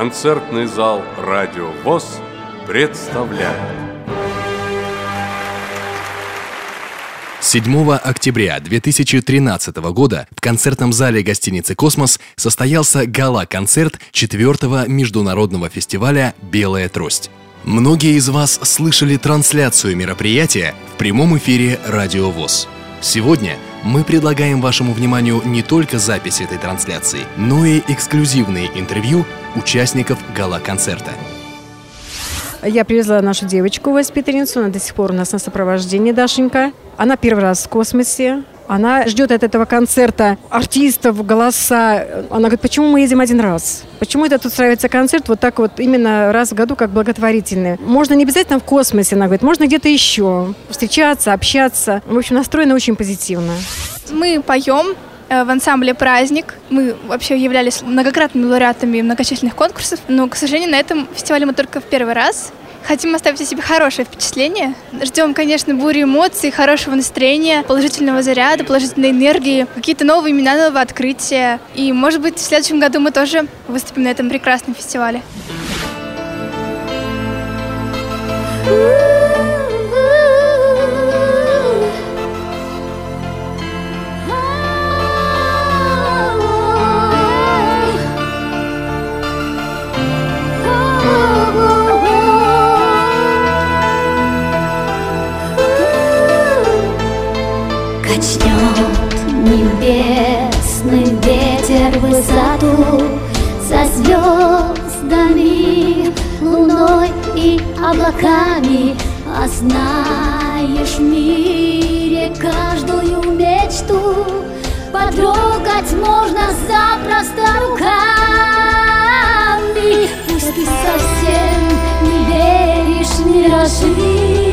Концертный зал «Радио ВОЗ» представляет 7 октября 2013 года в концертном зале гостиницы «Космос» состоялся гала-концерт 4 международного фестиваля «Белая трость». Многие из вас слышали трансляцию мероприятия в прямом эфире «Радио ВОЗ». Сегодня мы предлагаем вашему вниманию не только запись этой трансляции, но и эксклюзивные интервью участников гала-концерта. Я привезла нашу девочку, воспитанницу, она до сих пор у нас на сопровождении, Дашенька. Она первый раз в космосе, она ждет от этого концерта артистов, голоса. Она говорит, почему мы едем один раз? Почему этот устраивается концерт вот так вот именно раз в году, как благотворительный? Можно не обязательно в космосе, она говорит, можно где-то еще. Встречаться, общаться. В общем, настроена очень позитивно. Мы поем, э, в ансамбле «Праздник». Мы вообще являлись многократными лауреатами многочисленных конкурсов, но, к сожалению, на этом фестивале мы только в первый раз. Хотим оставить о себе хорошее впечатление. Ждем, конечно, бури эмоций, хорошего настроения, положительного заряда, положительной энергии, какие-то новые имена, новые открытия. И, может быть, в следующем году мы тоже выступим на этом прекрасном фестивале. Ветер в высоту со звездами, луной и облаками, а знаешь в мире каждую мечту потрогать можно запросто руками. Пусть ты совсем не веришь в миражи,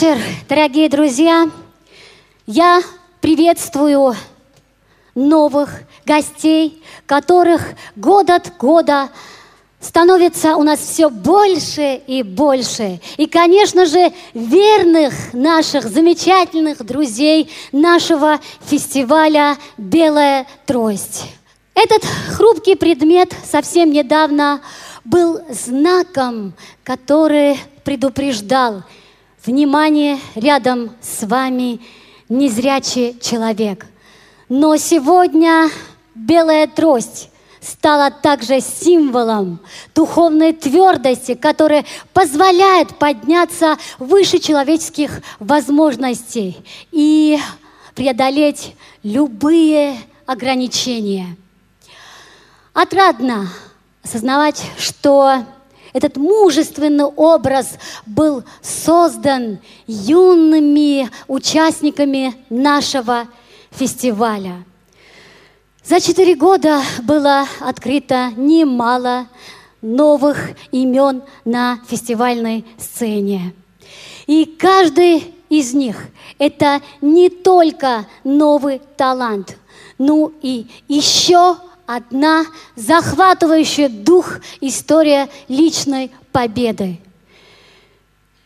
вечер, дорогие друзья! Я приветствую новых гостей, которых год от года становится у нас все больше и больше. И, конечно же, верных наших замечательных друзей нашего фестиваля «Белая трость». Этот хрупкий предмет совсем недавно был знаком, который предупреждал внимание рядом с вами незрячий человек. Но сегодня белая трость стала также символом духовной твердости, которая позволяет подняться выше человеческих возможностей и преодолеть любые ограничения. Отрадно осознавать, что этот мужественный образ был создан юными участниками нашего фестиваля. За четыре года было открыто немало новых имен на фестивальной сцене. И каждый из них – это не только новый талант, но и еще одна захватывающая дух история личной победы.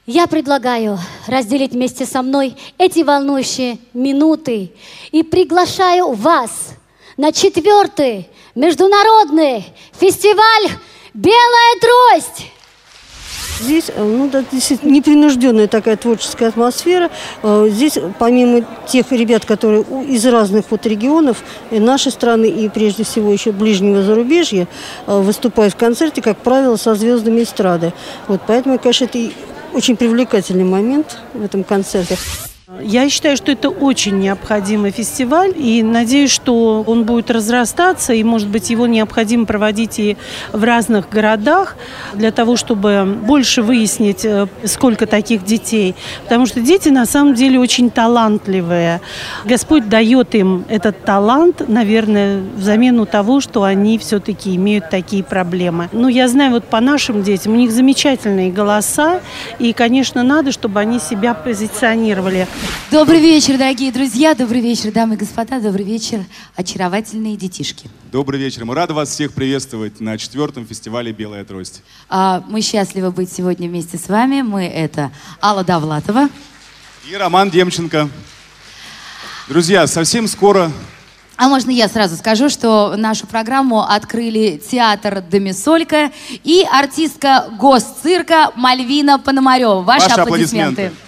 Я предлагаю разделить вместе со мной эти волнующие минуты и приглашаю вас на четвертый международный фестиваль «Белая трость». Здесь э, ну, да, действительно непринужденная такая творческая атмосфера. Э, здесь, помимо тех ребят, которые из разных вот регионов и нашей страны, и прежде всего еще ближнего зарубежья, э, выступают в концерте, как правило, со звездами эстрады. Вот, поэтому, конечно, это очень привлекательный момент в этом концерте. Я считаю, что это очень необходимый фестиваль, и надеюсь, что он будет разрастаться, и, может быть, его необходимо проводить и в разных городах, для того, чтобы больше выяснить, э, сколько таких детей. Потому что дети, на самом деле, очень талантливые. Господь дает им этот талант, наверное, в замену того, что они все-таки имеют такие проблемы. Ну, я знаю, вот по нашим детям, у них замечательные голоса, и, конечно, надо, чтобы они себя позиционировали. Добрый вечер, дорогие друзья, добрый вечер, дамы и господа, добрый вечер, очаровательные детишки. Добрый вечер. Мы рады вас всех приветствовать на четвертом фестивале «Белая трость». А, мы счастливы быть сегодня вместе с вами. Мы это Алла Давлатова. И Роман Демченко. Друзья, совсем скоро а можно я сразу скажу, что нашу программу открыли театр Домисолька и артистка госцирка Мальвина Пономарева. Ваши, Ваши аплодисменты. аплодисменты.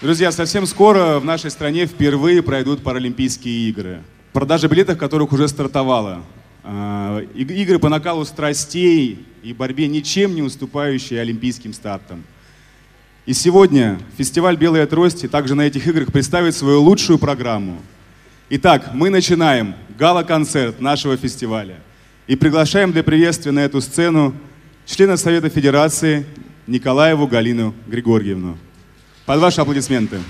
Друзья, совсем скоро в нашей стране впервые пройдут Паралимпийские игры. Продажа билетов, которых уже стартовала. Игры по накалу страстей и борьбе ничем не уступающие олимпийским стартам. И сегодня фестиваль «Белые трости» также на этих играх представит свою лучшую программу. Итак, мы начинаем гала-концерт нашего фестиваля. И приглашаем для приветствия на эту сцену члена Совета Федерации Николаеву Галину Григорьевну. Под ваши аплодисменты.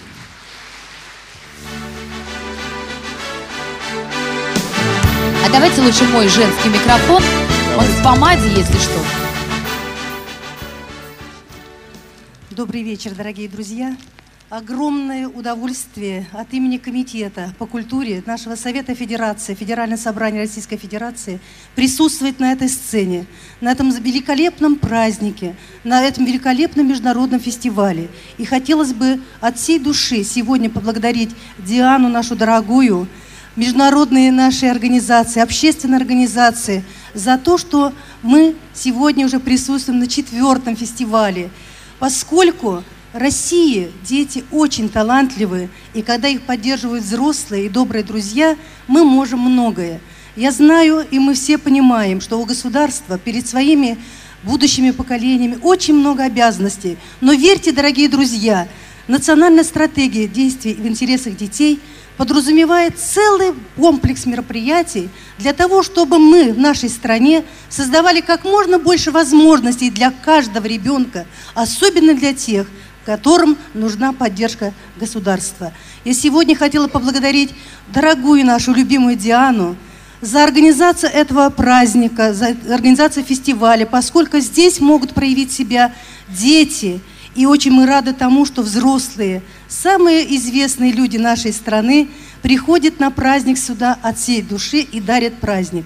А давайте лучше мой женский микрофон. Давайте. Он в помаде, если что. Добрый вечер, дорогие друзья огромное удовольствие от имени Комитета по культуре нашего Совета Федерации, Федерального собрания Российской Федерации присутствовать на этой сцене, на этом великолепном празднике, на этом великолепном международном фестивале. И хотелось бы от всей души сегодня поблагодарить Диану, нашу дорогую, международные наши организации, общественные организации за то, что мы сегодня уже присутствуем на четвертом фестивале, поскольку России дети очень талантливые, и когда их поддерживают взрослые и добрые друзья, мы можем многое. Я знаю, и мы все понимаем, что у государства перед своими будущими поколениями очень много обязанностей. Но верьте, дорогие друзья, национальная стратегия действий в интересах детей подразумевает целый комплекс мероприятий для того, чтобы мы в нашей стране создавали как можно больше возможностей для каждого ребенка, особенно для тех, которым нужна поддержка государства. Я сегодня хотела поблагодарить дорогую нашу любимую Диану за организацию этого праздника, за организацию фестиваля, поскольку здесь могут проявить себя дети. И очень мы рады тому, что взрослые, самые известные люди нашей страны приходят на праздник сюда от всей души и дарят праздник.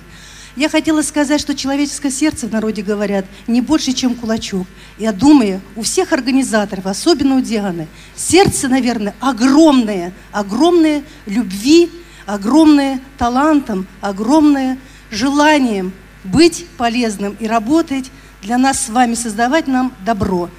Я хотела сказать, что человеческое сердце, в народе говорят, не больше, чем кулачок. Я думаю, у всех организаторов, особенно у Дианы, сердце, наверное, огромное, огромное любви, огромное талантом, огромное желанием быть полезным и работать для нас с вами, создавать нам добро.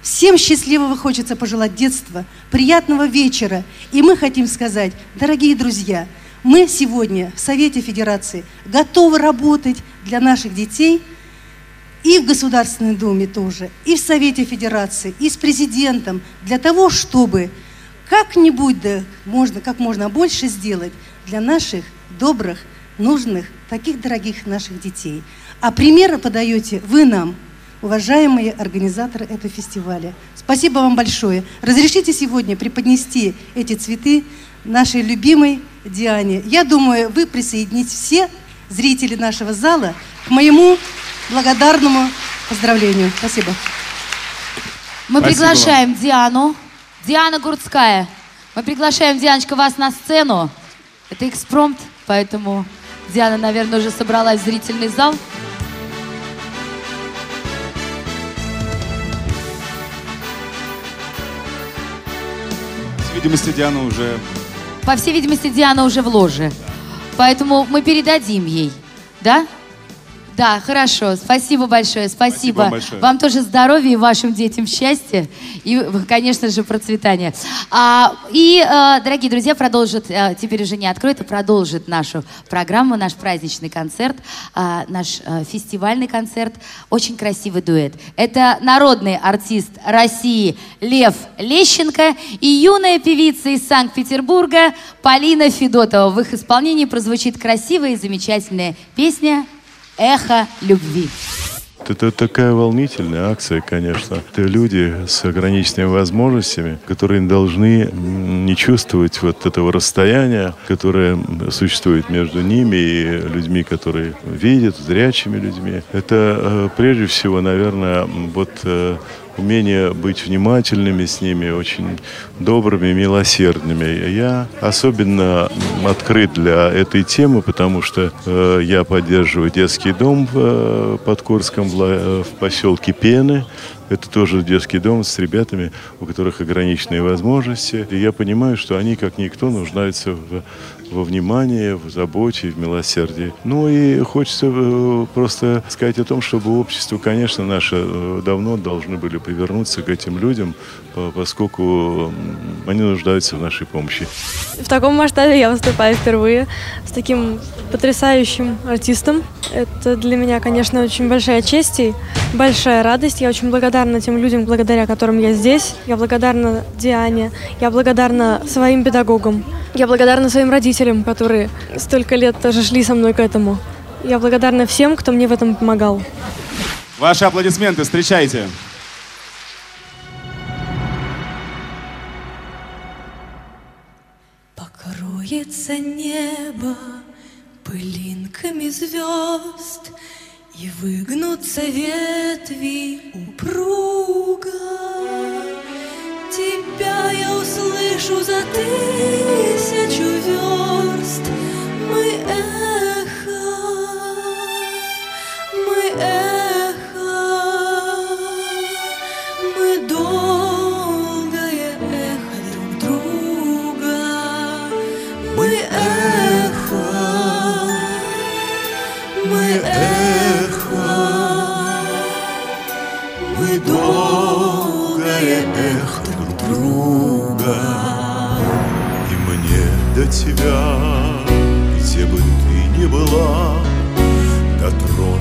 Всем счастливого хочется пожелать детства, приятного вечера. И мы хотим сказать, дорогие друзья, мы сегодня в Совете Федерации готовы работать для наших детей и в Государственной Думе тоже, и в Совете Федерации, и с президентом, для того, чтобы как-нибудь, да, можно, как можно больше сделать для наших добрых, нужных, таких дорогих наших детей. А примеры подаете вы нам, уважаемые организаторы этого фестиваля. Спасибо вам большое. Разрешите сегодня преподнести эти цветы нашей любимой Диане. Я думаю, вы присоединитесь все зрители нашего зала к моему благодарному поздравлению. Спасибо. Мы Спасибо приглашаем Диану. Диана Гурцкая. Мы приглашаем, Дианочка, вас на сцену. Это экспромт, поэтому Диана, наверное, уже собралась в зрительный зал. С видимости, Диана уже... По всей видимости, Диана уже в ложе. Поэтому мы передадим ей. Да? Да, хорошо. Спасибо большое. Спасибо. Спасибо вам большое. Вам тоже здоровья и вашим детям счастья. И, конечно же, процветания. А, и, э, дорогие друзья, продолжит, э, теперь уже не откроет, а продолжит нашу программу, наш праздничный концерт, а, наш э, фестивальный концерт. Очень красивый дуэт. Это народный артист России Лев Лещенко и юная певица из Санкт-Петербурга Полина Федотова. В их исполнении прозвучит красивая и замечательная песня «Эхо любви». Это такая волнительная акция, конечно. Это люди с ограниченными возможностями, которые должны не чувствовать вот этого расстояния, которое существует между ними и людьми, которые видят, зрячими людьми. Это э, прежде всего, наверное, вот э, умение быть внимательными с ними, очень добрыми, милосердными. Я особенно открыт для этой темы, потому что э, я поддерживаю детский дом в, э, под Курском, э, в поселке Пены. Это тоже детский дом с ребятами, у которых ограниченные возможности. И я понимаю, что они, как никто, нуждаются в, во внимании, в заботе, в милосердии. Ну и хочется э, просто сказать о том, чтобы общество, конечно, наше э, давно должны были повернуться к этим людям, поскольку они нуждаются в нашей помощи. В таком масштабе я выступаю впервые с таким потрясающим артистом. Это для меня, конечно, очень большая честь и большая радость. Я очень благодарна тем людям, благодаря которым я здесь. Я благодарна Диане. Я благодарна своим педагогам. Я благодарна своим родителям, которые столько лет тоже шли со мной к этому. Я благодарна всем, кто мне в этом помогал. Ваши аплодисменты, встречайте. Покроется небо пылинками звезд И выгнутся ветви упруга. Тебя я услышу за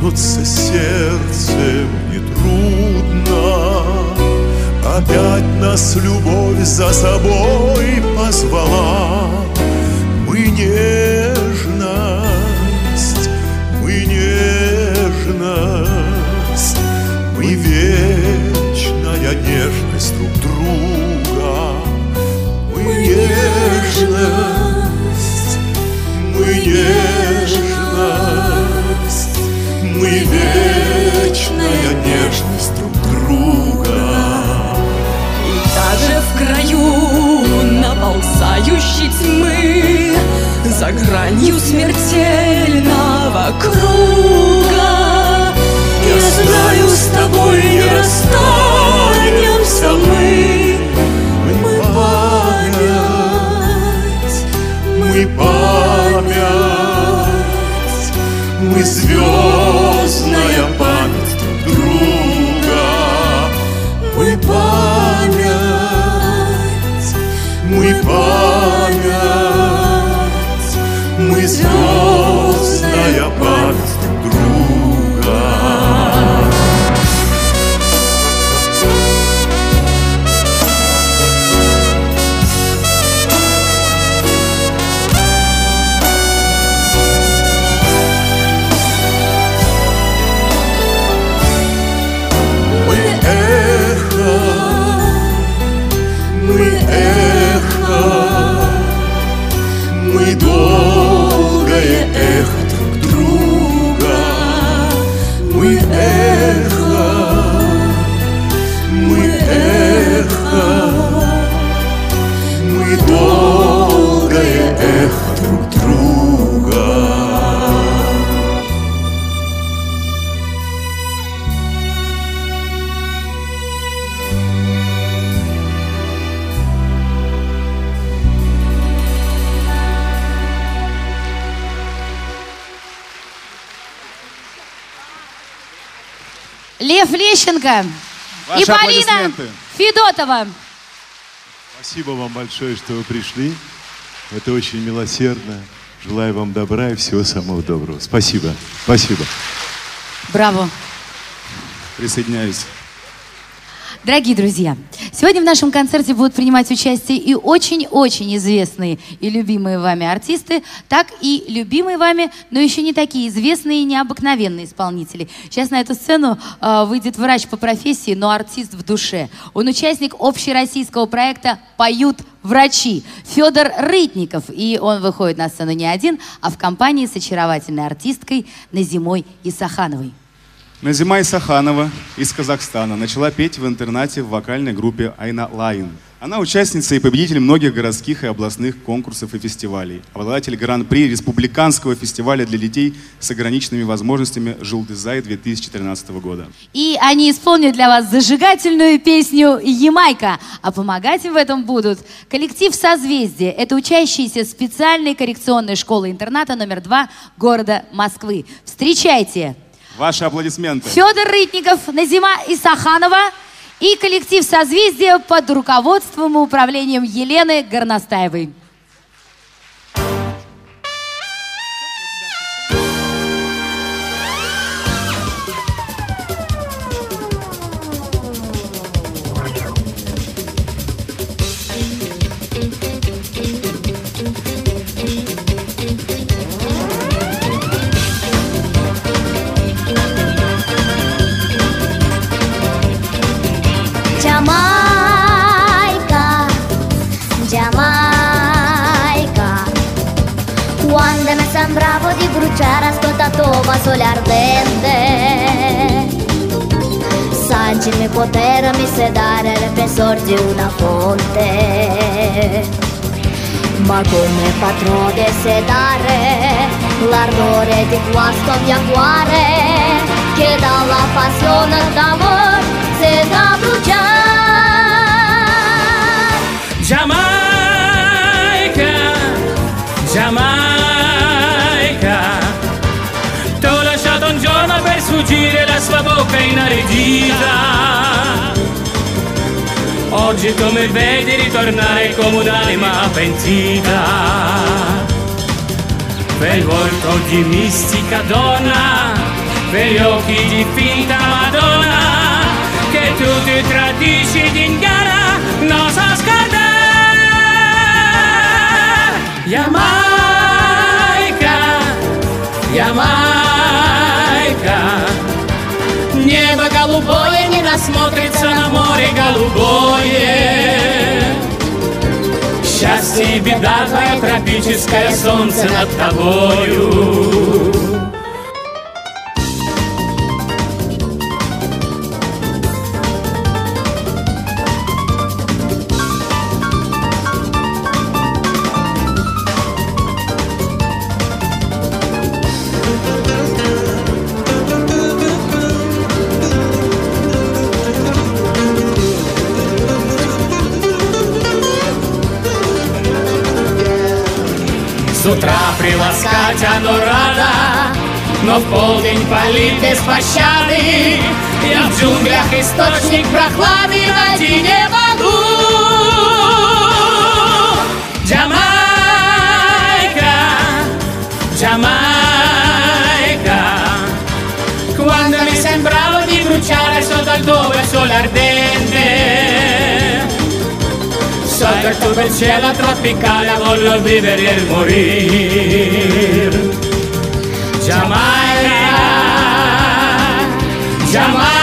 Дотронуться сердцем нетрудно. Опять нас любовь за собой позвала. Мы нежность, мы нежность, мы вечная нежность друг друга. Мы нежность, мы нежность, вечная нежность друг друга. Даже в краю наползающей тьмы За гранью смертельного круга Я знаю, с тобой не расстанемся мы. Мы. Память, Мы память, мы звезды So. Лещенко Ваши и Полина. Федотова. Спасибо вам большое, что вы пришли. Это очень милосердно. Желаю вам добра и всего самого доброго. Спасибо. Спасибо. Браво. Присоединяюсь. Дорогие друзья, сегодня в нашем концерте будут принимать участие и очень-очень известные и любимые вами артисты, так и любимые вами, но еще не такие известные и необыкновенные исполнители. Сейчас на эту сцену э, выйдет врач по профессии, но артист в душе. Он участник общероссийского проекта «Поют врачи» Федор Рытников. И он выходит на сцену не один, а в компании с очаровательной артисткой Назимой Исахановой. Назима Исаханова из Казахстана начала петь в интернате в вокальной группе Айна Лайн. Она участница и победитель многих городских и областных конкурсов и фестивалей. Обладатель гран-при Республиканского фестиваля для детей с ограниченными возможностями «Желтызай» 2013 года. И они исполнят для вас зажигательную песню «Ямайка». А помогать им в этом будут коллектив «Созвездие». Это учащиеся специальной коррекционной школы-интерната номер два города Москвы. Встречайте! Ваши аплодисменты. Федор Рытников, Назима Исаханова и коллектив «Созвездие» под руководством и управлением Елены Горностаевой. cine putere mi sedare le e di una fonte. Ma come patrò di sedare l'ardore di questo mio cuore che dalla passione d'amor se da bruciare. Jamaica, Jamaica. fuggire la sua bocca inaridita. Oggi come vedi ritornare come un'anima pentita. Bel volto di mistica donna, per occhi di finta Madonna, che tu ti tradisci ed inganna, non so scordare. Yamaica, Yamaica. Небо голубое не насмотрится на море голубое. Счастье и беда твое тропическое солнце над тобою утра приласкать оно рано, но в полдень палит без пощады. Я в джунглях источник прохлады найти не могу. Джамайка, Giamaica, quando mi sembrava di bruciare sotto il tuo bel salta il tuo pensiero tropicale voglio vivere e morire. Jamaica Jamaica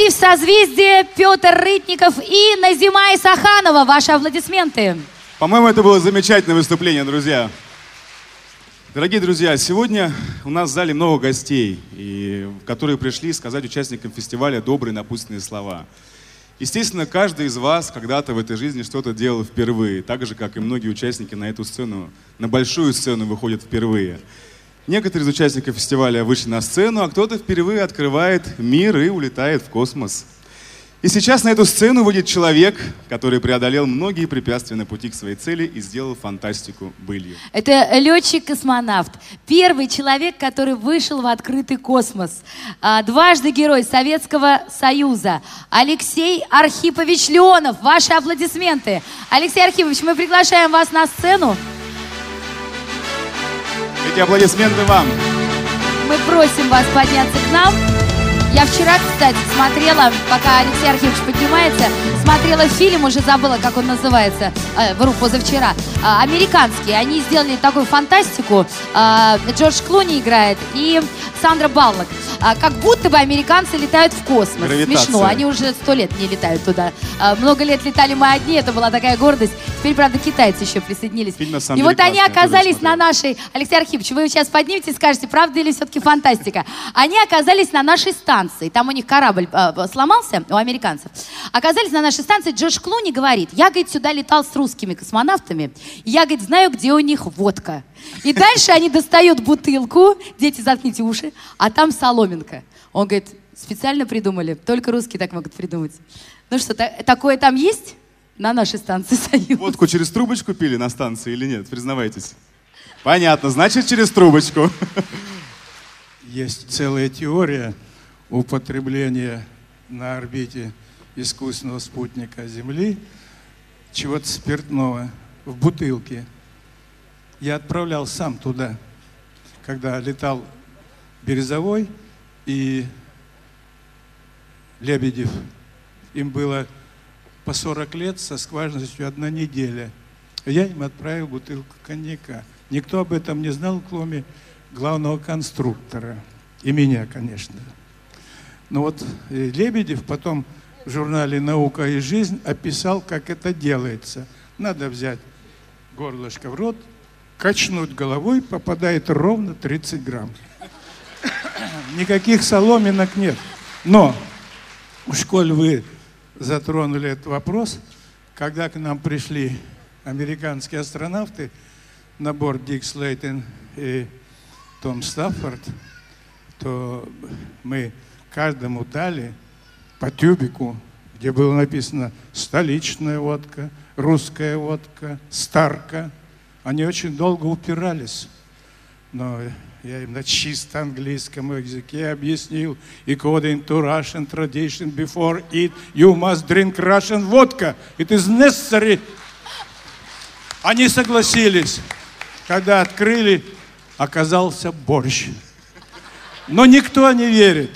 Коллектив «Созвездие», Петр Рытников и Назима Исаханова. Ваши аплодисменты. По-моему, это было замечательное выступление, друзья. Дорогие друзья, сегодня у нас в зале много гостей, и, которые пришли сказать участникам фестиваля добрые напутственные слова. Естественно, каждый из вас когда-то в этой жизни что-то делал впервые, так же, как и многие участники на эту сцену, на большую сцену выходят впервые. Некоторые из участников фестиваля вышли на сцену, а кто-то впервые открывает мир и улетает в космос. И сейчас на эту сцену выйдет человек, который преодолел многие препятствия на пути к своей цели и сделал фантастику былью. Это летчик-космонавт. Первый человек, который вышел в открытый космос. А, Дважды герой Советского Союза. Алексей Архипович Леонов. Ваши аплодисменты. Алексей Архипович, мы приглашаем вас на сцену. Эти аплодисменты вам. Мы просим вас подняться к нам. Я вчера, кстати, смотрела, пока Алексей Архивович поднимается, смотрела фильм, уже забыла, как он называется, э, вру, позавчера, а, американский. Они сделали такую фантастику. А, Джордж Клуни играет и Сандра Баллок. А, как будто бы американцы летают в космос. Гравитация. Смешно, они уже сто лет не летают туда. А, много лет летали мы одни, это была такая гордость. Теперь, правда, китайцы еще присоединились. Фильм, на самом и деле, вот они оказались на нашей... Алексей Архипович, вы сейчас подниметесь и скажете, правда или все-таки фантастика? Они оказались на нашей станции. Там у них корабль э, сломался, у американцев. Оказались на нашей станции. Джош Клуни говорит, я, говорит, сюда летал с русскими космонавтами. Я, говорит, знаю, где у них водка. И дальше они достают бутылку, дети, заткните уши, а там соломинка. Он говорит, специально придумали, только русские так могут придумать. Ну что, та- такое там есть? На нашей станции Союз. Водку через трубочку пили на станции или нет? Признавайтесь. Понятно, значит через трубочку. Есть целая теория употребления на орбите искусственного спутника Земли чего-то спиртного в бутылке. Я отправлял сам туда, когда летал Березовой и Лебедев. Им было по 40 лет со скважинностью одна неделя. Я им отправил бутылку коньяка. Никто об этом не знал, кроме главного конструктора. И меня, конечно. Но вот э, Лебедев потом в журнале «Наука и жизнь» описал, как это делается. Надо взять горлышко в рот, качнуть головой, попадает ровно 30 грамм. Никаких соломинок нет. Но, уж коль вы затронули этот вопрос, когда к нам пришли американские астронавты на борт Дик Слейтен и Том Стаффорд, то мы каждому дали по тюбику, где было написано столичная водка, русская водка, старка. Они очень долго упирались. Но я им на чисто английском языке объяснил, according to Russian tradition, before it, you must drink Russian vodka. It is necessary. Они согласились. Когда открыли, оказался борщ. Но никто не верит.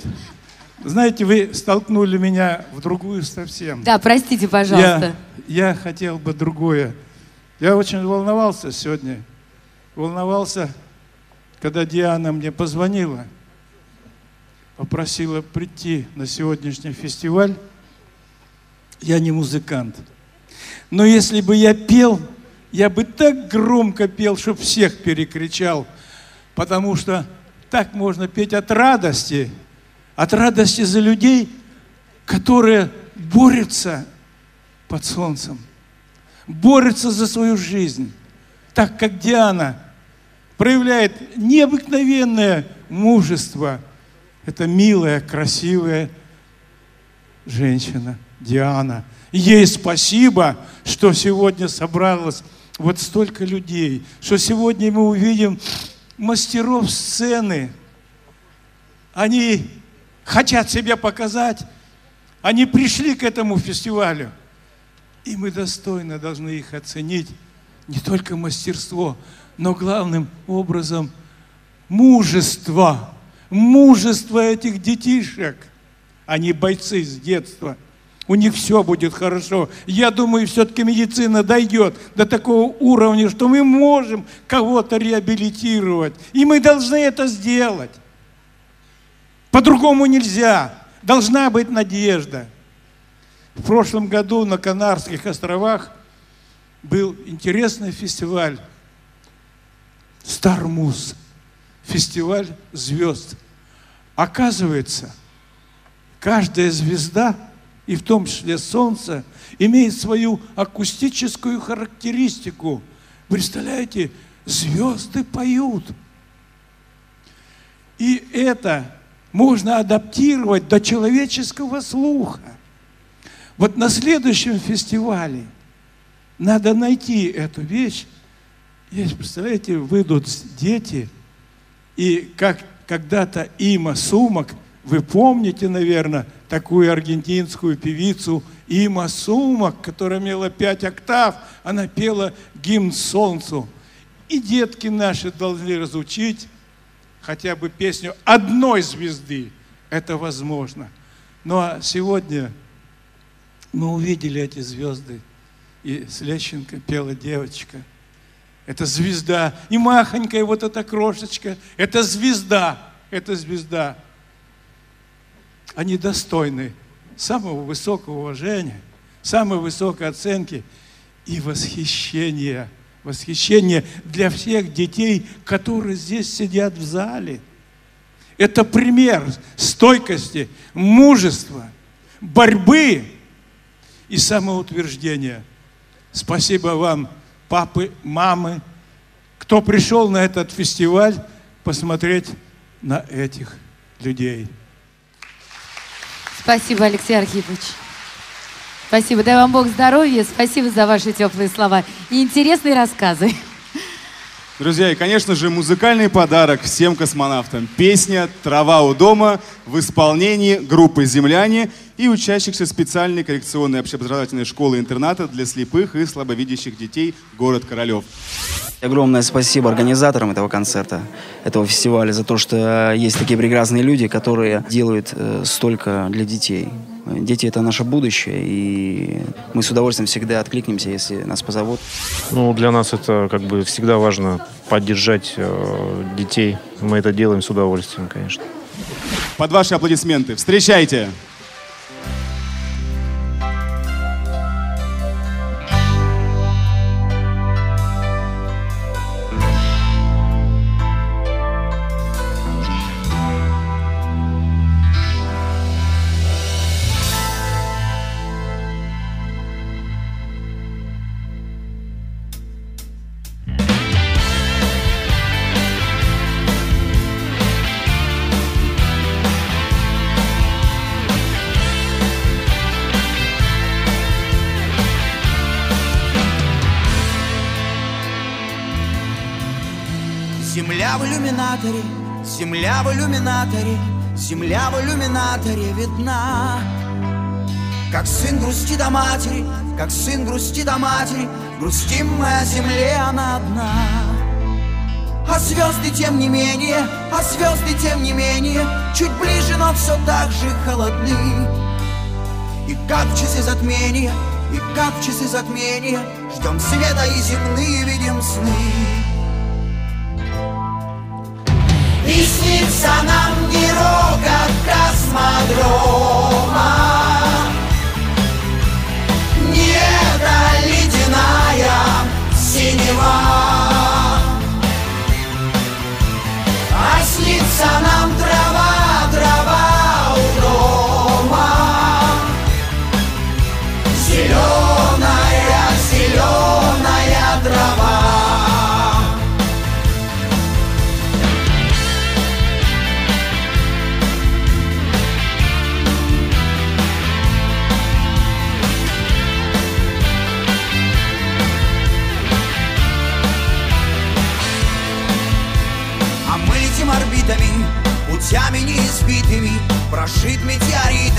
Знаете, вы столкнули меня в другую совсем. Да, простите, пожалуйста. Я, я хотел бы другое. Я очень волновался сегодня. Волновался, когда Диана мне позвонила, попросила прийти на сегодняшний фестиваль. Я не музыкант. Но если бы я пел, я бы так громко пел, чтобы всех перекричал. Потому что так можно петь от радости, от радости за людей, которые борются под солнцем, борются за свою жизнь, так как Диана проявляет необыкновенное мужество. Это милая, красивая женщина Диана. Ей спасибо, что сегодня собралось вот столько людей, что сегодня мы увидим мастеров сцены. Они хотят себя показать. Они пришли к этому фестивалю. И мы достойно должны их оценить. Не только мастерство, но главным образом мужество. Мужество этих детишек. Они бойцы с детства. У них все будет хорошо. Я думаю, все-таки медицина дойдет до такого уровня, что мы можем кого-то реабилитировать. И мы должны это сделать. По-другому нельзя. Должна быть надежда. В прошлом году на Канарских островах был интересный фестиваль Стармуз. Фестиваль звезд. Оказывается, каждая звезда и в том числе Солнце, имеет свою акустическую характеристику. Представляете, звезды поют. И это можно адаптировать до человеческого слуха. Вот на следующем фестивале надо найти эту вещь. Есть, представляете, выйдут дети, и как когда-то Има Сумок, вы помните, наверное, такую аргентинскую певицу Има Сумок, которая имела пять октав, она пела гимн солнцу. И детки наши должны разучить хотя бы песню одной звезды. Это возможно. Ну а сегодня мы увидели эти звезды. И Слещенко пела девочка. Это звезда. И махонькая вот эта крошечка. Это звезда. Это звезда. Они достойны самого высокого уважения, самой высокой оценки и восхищения. Восхищение для всех детей, которые здесь сидят в зале. Это пример стойкости, мужества, борьбы и самоутверждения. Спасибо вам, папы, мамы, кто пришел на этот фестиваль посмотреть на этих людей. Спасибо, Алексей Архипович. Спасибо. Дай вам Бог здоровья. Спасибо за ваши теплые слова и интересные рассказы. Друзья, и, конечно же, музыкальный подарок всем космонавтам. Песня «Трава у дома» в исполнении группы «Земляне» и учащихся специальной коррекционной общеобразовательной школы-интерната для слепых и слабовидящих детей город Королев. Огромное спасибо организаторам этого концерта, этого фестиваля, за то, что есть такие прекрасные люди, которые делают э, столько для детей. Дети — это наше будущее, и мы с удовольствием всегда откликнемся, если нас позовут. Ну, для нас это как бы всегда важно поддержать э, детей. Мы это делаем с удовольствием, конечно. Под ваши аплодисменты. Встречайте! В иллюминаторе, земля в иллюминаторе, земля в иллюминаторе видна. Как сын грустит о матери, как сын грустит о матери, грустим мы о земле, она одна. А звезды тем не менее, а звезды тем не менее, чуть ближе, но все так же холодны. И как в часы затмения, и как в часы затмения, ждем света и земные видим сны. Снится нам не рокот космодрома. Не эта ледяная синева. А снится нам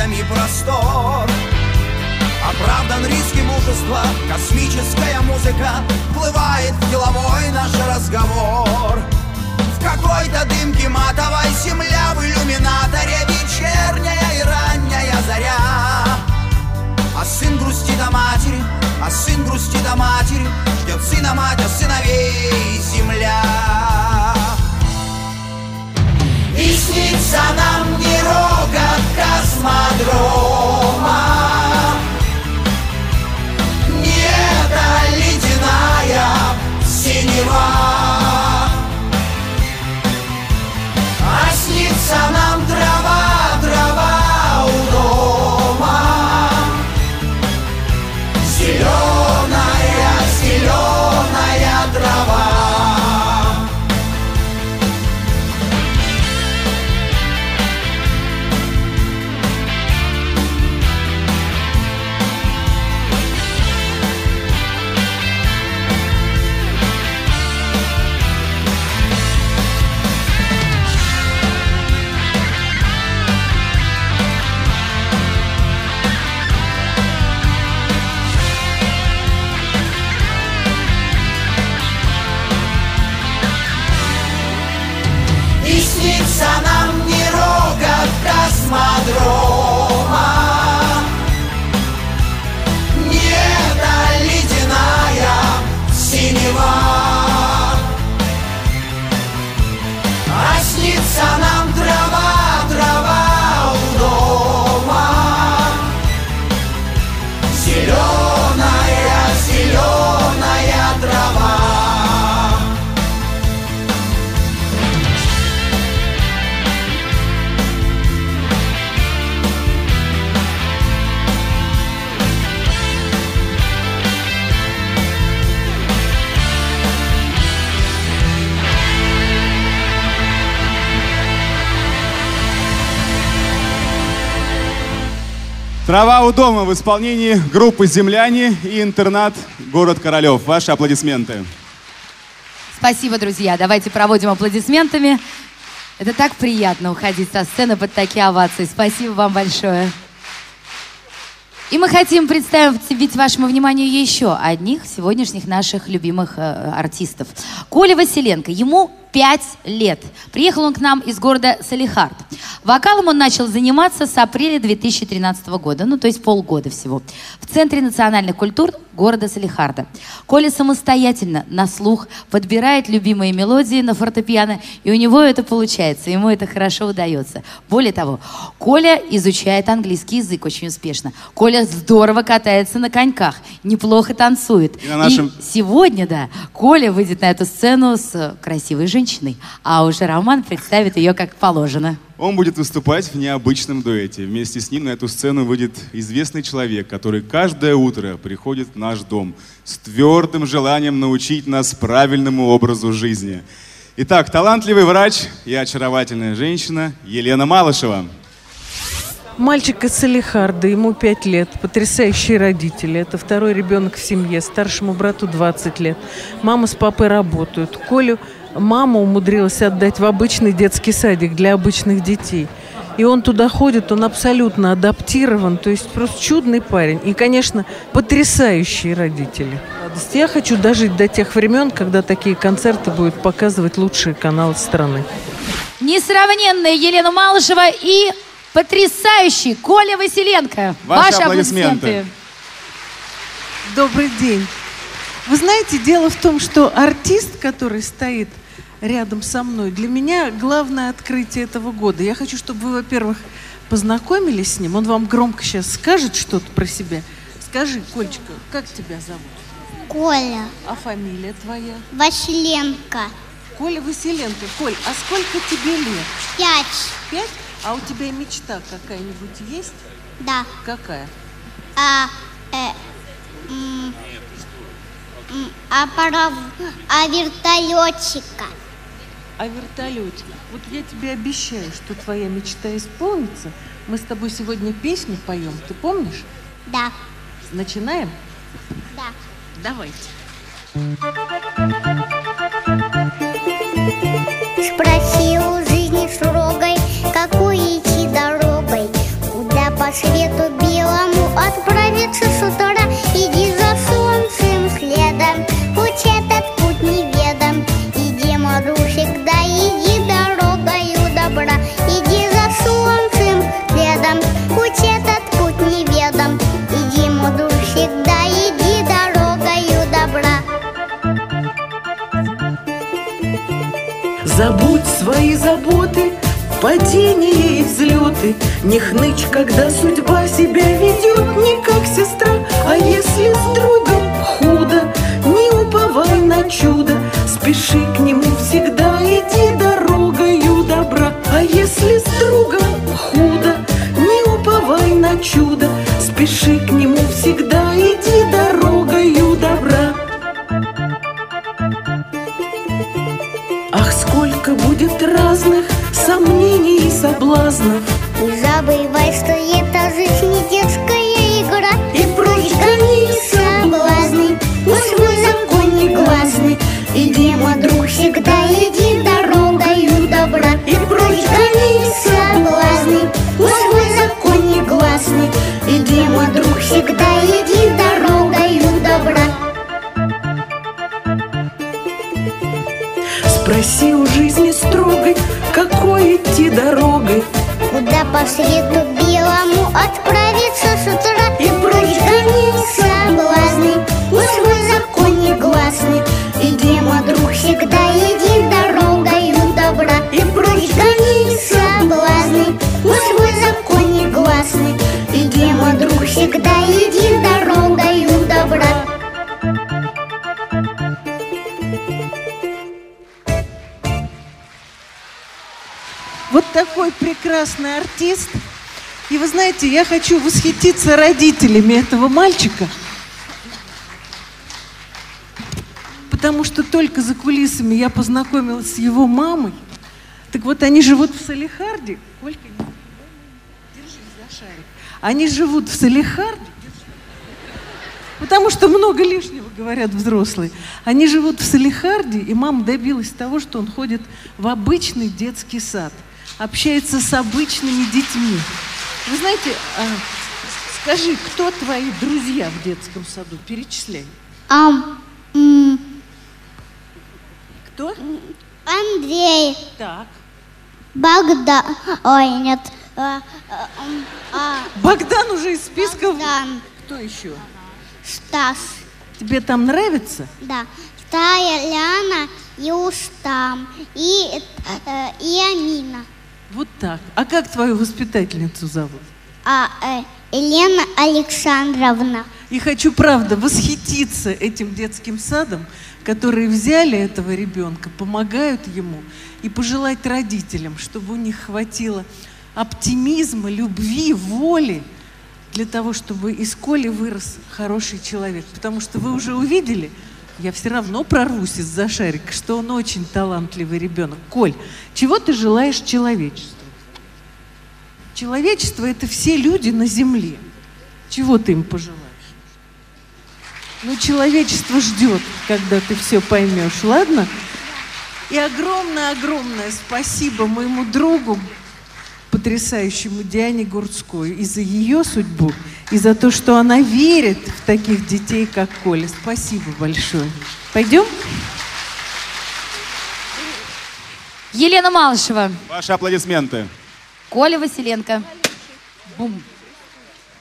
метеоритами простор. Оправдан риски мужества, космическая музыка Вплывает в деловой наш разговор. В какой-то дымке матовой земля в иллюминаторе Вечерняя и ранняя заря. А сын грустит о матери, а сын грустит о матери, Ждет сына мать, а сыновей земля. Космодрома. Не эта ледяная синева. А снится Трава у дома в исполнении группы «Земляне» и интернат «Город Королев». Ваши аплодисменты. Спасибо, друзья. Давайте проводим аплодисментами. Это так приятно уходить со сцены под такие овации. Спасибо вам большое. И мы хотим представить вашему вниманию еще одних сегодняшних наших любимых э, артистов. Коля Василенко. Ему пять лет. Приехал он к нам из города Салихард. Вокалом он начал заниматься с апреля 2013 года, ну то есть полгода всего, в Центре национальных культур города Салихарда. Коля самостоятельно, на слух, подбирает любимые мелодии на фортепиано, и у него это получается, ему это хорошо удается. Более того, Коля изучает английский язык очень успешно. Коля здорово катается на коньках, неплохо танцует. И на нашем- И сегодня, да, Коля выйдет на эту сцену с красивой женщиной, а уже Роман представит ее как положено. Он будет выступать в необычном дуэте. Вместе с ним на эту сцену выйдет известный человек, который каждое утро приходит в наш дом с твердым желанием научить нас правильному образу жизни. Итак, талантливый врач и очаровательная женщина Елена Малышева. Мальчик из Салихарда, ему 5 лет, потрясающие родители. Это второй ребенок в семье, старшему брату 20 лет. Мама с папой работают. Колю мама умудрилась отдать в обычный детский садик для обычных детей. И он туда ходит, он абсолютно адаптирован, то есть просто чудный парень. И, конечно, потрясающие родители. Я хочу дожить до тех времен, когда такие концерты будут показывать лучшие каналы страны. Несравненная Елена Малышева и потрясающий Коля Василенко. Ваши аплодисменты. Добрый день. Вы знаете, дело в том, что артист, который стоит рядом со мной, для меня главное открытие этого года. Я хочу, чтобы вы, во-первых, познакомились с ним. Он вам громко сейчас скажет что-то про себя. Скажи, Колечка, как тебя зовут? Коля. А фамилия твоя? Василенко. Коля Василенко. Коль, а сколько тебе лет? Пять. Пять? А у тебя мечта какая-нибудь есть? Да. Какая? А, э, м, а, паров... а вертолетчика. О вертолете. Вот я тебе обещаю, что твоя мечта исполнится. Мы с тобой сегодня песню поем. Ты помнишь? Да. Начинаем? Да. Давайте. Падения и взлеты. Не хнычь, когда судьба себя ведет. Не как сестра А если с другом худо, не уповай на чудо. Спеши к нему всегда, иди дорогою добра. А если с другом худо, не уповай на чудо. Спеши к нему всегда, иди дорогою добра. Ах, сколько будет разных сомнений и соблазнов. Не забывай, что эта жизнь не детская игра. И прочь гони соблазны. свой закон негласный Иди, мой друг, всегда иди дорогою добра. И прочь гони соблазны. Свой закон негласный Иди, мой друг, всегда иди Спроси у жизни строгой, какой идти дорогой. Куда по свету белому отправиться Вот такой прекрасный артист. И вы знаете, я хочу восхититься родителями этого мальчика. Потому что только за кулисами я познакомилась с его мамой. Так вот, они живут в Салихарде. Колька, держись за шарик. Они живут в Салихарде, потому что много лишнего говорят взрослые. Они живут в Салихарде, и мама добилась того, что он ходит в обычный детский сад, общается с обычными детьми. Вы знаете, а, скажи, кто твои друзья в детском саду? Перечисляй. Ам, м, Кто? Андрей. Так. Богдан. Ой, нет. А, а, а, Богдан уже из списка. Богдан. Кто еще? Стас. Тебе там нравится? Да. Тая, Ляна и Устам. И, э, и Амина. Вот так. А как твою воспитательницу зовут? А, э, Елена Александровна. И хочу, правда, восхититься этим детским садом, которые взяли этого ребенка, помогают ему, и пожелать родителям, чтобы у них хватило оптимизма, любви, воли для того, чтобы из Коли вырос хороший человек. Потому что вы уже увидели, я все равно прорвусь из-за шарика, что он очень талантливый ребенок. Коль, чего ты желаешь человечеству? Человечество – это все люди на земле. Чего ты им пожелаешь? Ну, человечество ждет, когда ты все поймешь, ладно? И огромное-огромное спасибо моему другу, потрясающему Диане Гурцкой, и за ее судьбу, и за то, что она верит в таких детей, как Коля. Спасибо большое. Пойдем? Елена Малышева, Ваши аплодисменты. Коля Василенко. Бум.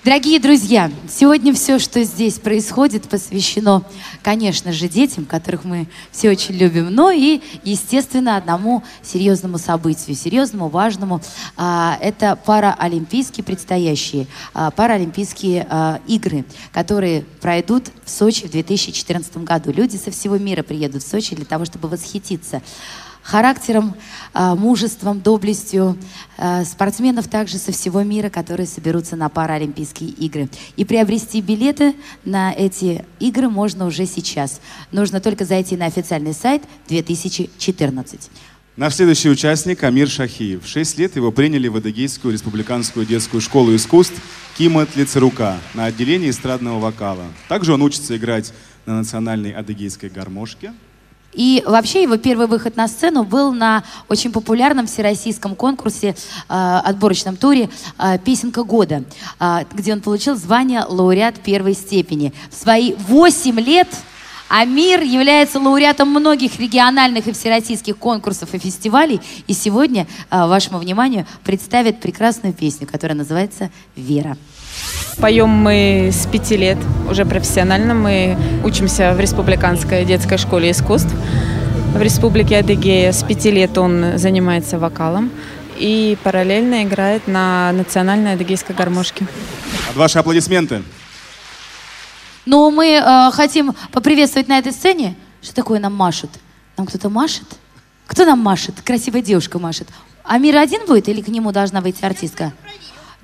Дорогие друзья, сегодня все, что здесь происходит, посвящено, конечно же, детям, которых мы все очень любим, но и, естественно, одному серьезному событию, серьезному, важному. А, это параолимпийские предстоящие, а, параолимпийские а, игры, которые пройдут в Сочи в 2014 году. Люди со всего мира приедут в Сочи для того, чтобы восхититься характером, а, мужеством, доблестью а, спортсменов также со всего мира, которые соберутся на Паралимпийские игры. И приобрести билеты на эти игры можно уже сейчас. Нужно только зайти на официальный сайт 2014. Наш следующий участник Амир Шахиев. В 6 лет его приняли в Адыгейскую республиканскую детскую школу искусств Кимат Лицерука на отделении эстрадного вокала. Также он учится играть на национальной адыгейской гармошке. И вообще его первый выход на сцену был на очень популярном всероссийском конкурсе, э, отборочном туре э, «Песенка года», э, где он получил звание лауреат первой степени. В свои 8 лет Амир является лауреатом многих региональных и всероссийских конкурсов и фестивалей. И сегодня э, вашему вниманию представит прекрасную песню, которая называется «Вера». Поем мы с пяти лет, уже профессионально. Мы учимся в Республиканской детской школе искусств в Республике Адыгея. С пяти лет он занимается вокалом и параллельно играет на национальной адыгейской гармошке. От ваши аплодисменты. Но мы э, хотим поприветствовать на этой сцене. Что такое нам машут? Нам кто-то машет? Кто нам машет? Красивая девушка машет. Амир один будет или к нему должна выйти артистка?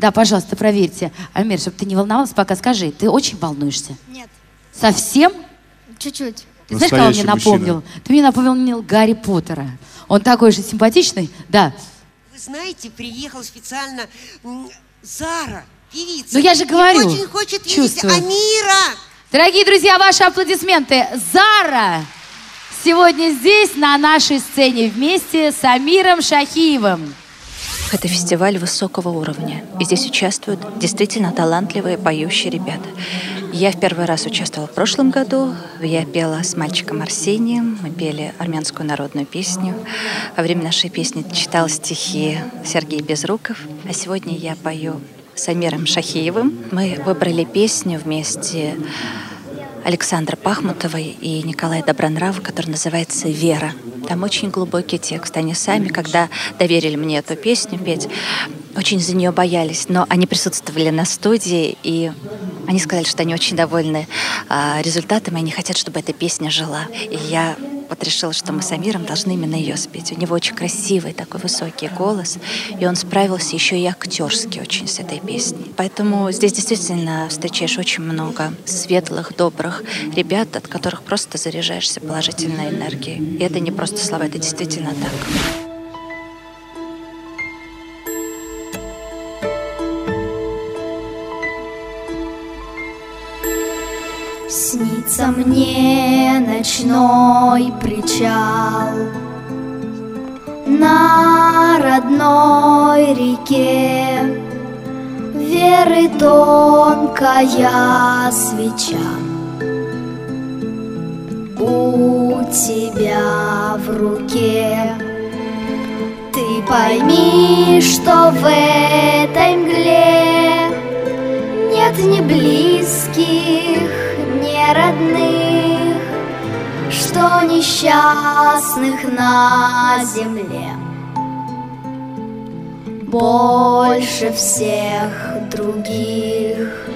Да, пожалуйста, проверьте. Амир, чтобы ты не волновался, пока скажи, ты очень волнуешься? Нет. Совсем? Чуть-чуть. Ты знаешь, кого мне Настоящий мужчина. напомнил? Ты мне напомнил Гарри Поттера. Он такой же симпатичный? Да. Вы знаете, приехал специально Зара, певица. Ну, я же И говорю, очень хочет видеть чувствую. Амира. Дорогие друзья, ваши аплодисменты. Зара сегодня здесь, на нашей сцене, вместе с Амиром Шахиевым. Это фестиваль высокого уровня. И здесь участвуют действительно талантливые поющие ребята. Я в первый раз участвовала в прошлом году. Я пела с мальчиком Арсением. Мы пели армянскую народную песню. Во время нашей песни читал стихи Сергей Безруков. А сегодня я пою с Амиром Шахиевым. Мы выбрали песню вместе Александра Пахмутовой и Николая Добронрава, который называется «Вера». Там очень глубокий текст. Они сами, когда доверили мне эту песню петь, очень за нее боялись, но они присутствовали на студии, и они сказали, что они очень довольны а, результатом, и они хотят, чтобы эта песня жила. И я вот решила, что мы с Амиром должны именно ее спеть. У него очень красивый такой высокий голос, и он справился еще и актерски очень с этой песней. Поэтому здесь действительно встречаешь очень много светлых, добрых ребят, от которых просто заряжаешься положительной энергией. И это не просто слова, это действительно так. Снится мне ночной причал На родной реке. Веры тонкая свеча У тебя в руке. Ты пойми, что в этой мгле Нет ни близких, родных Что несчастных на земле Больше всех других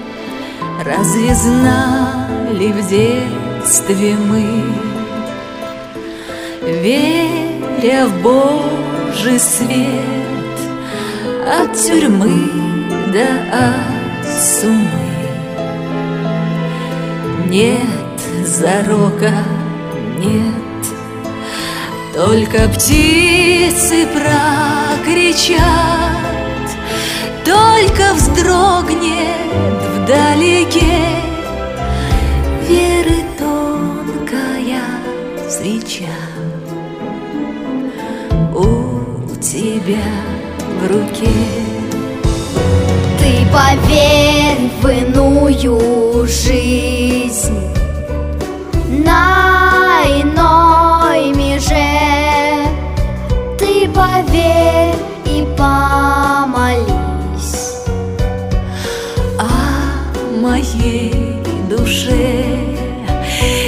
Разве знали в детстве мы, Веря в Божий свет, От тюрьмы до от сумы? Нет зарока, нет, Только птицы прокричат, Только вздрогнет вдалеке. Веры тонкая свеча У тебя в руке. Ты поверь иную жизнь. На иной меже Ты поверь и помолись О моей душе.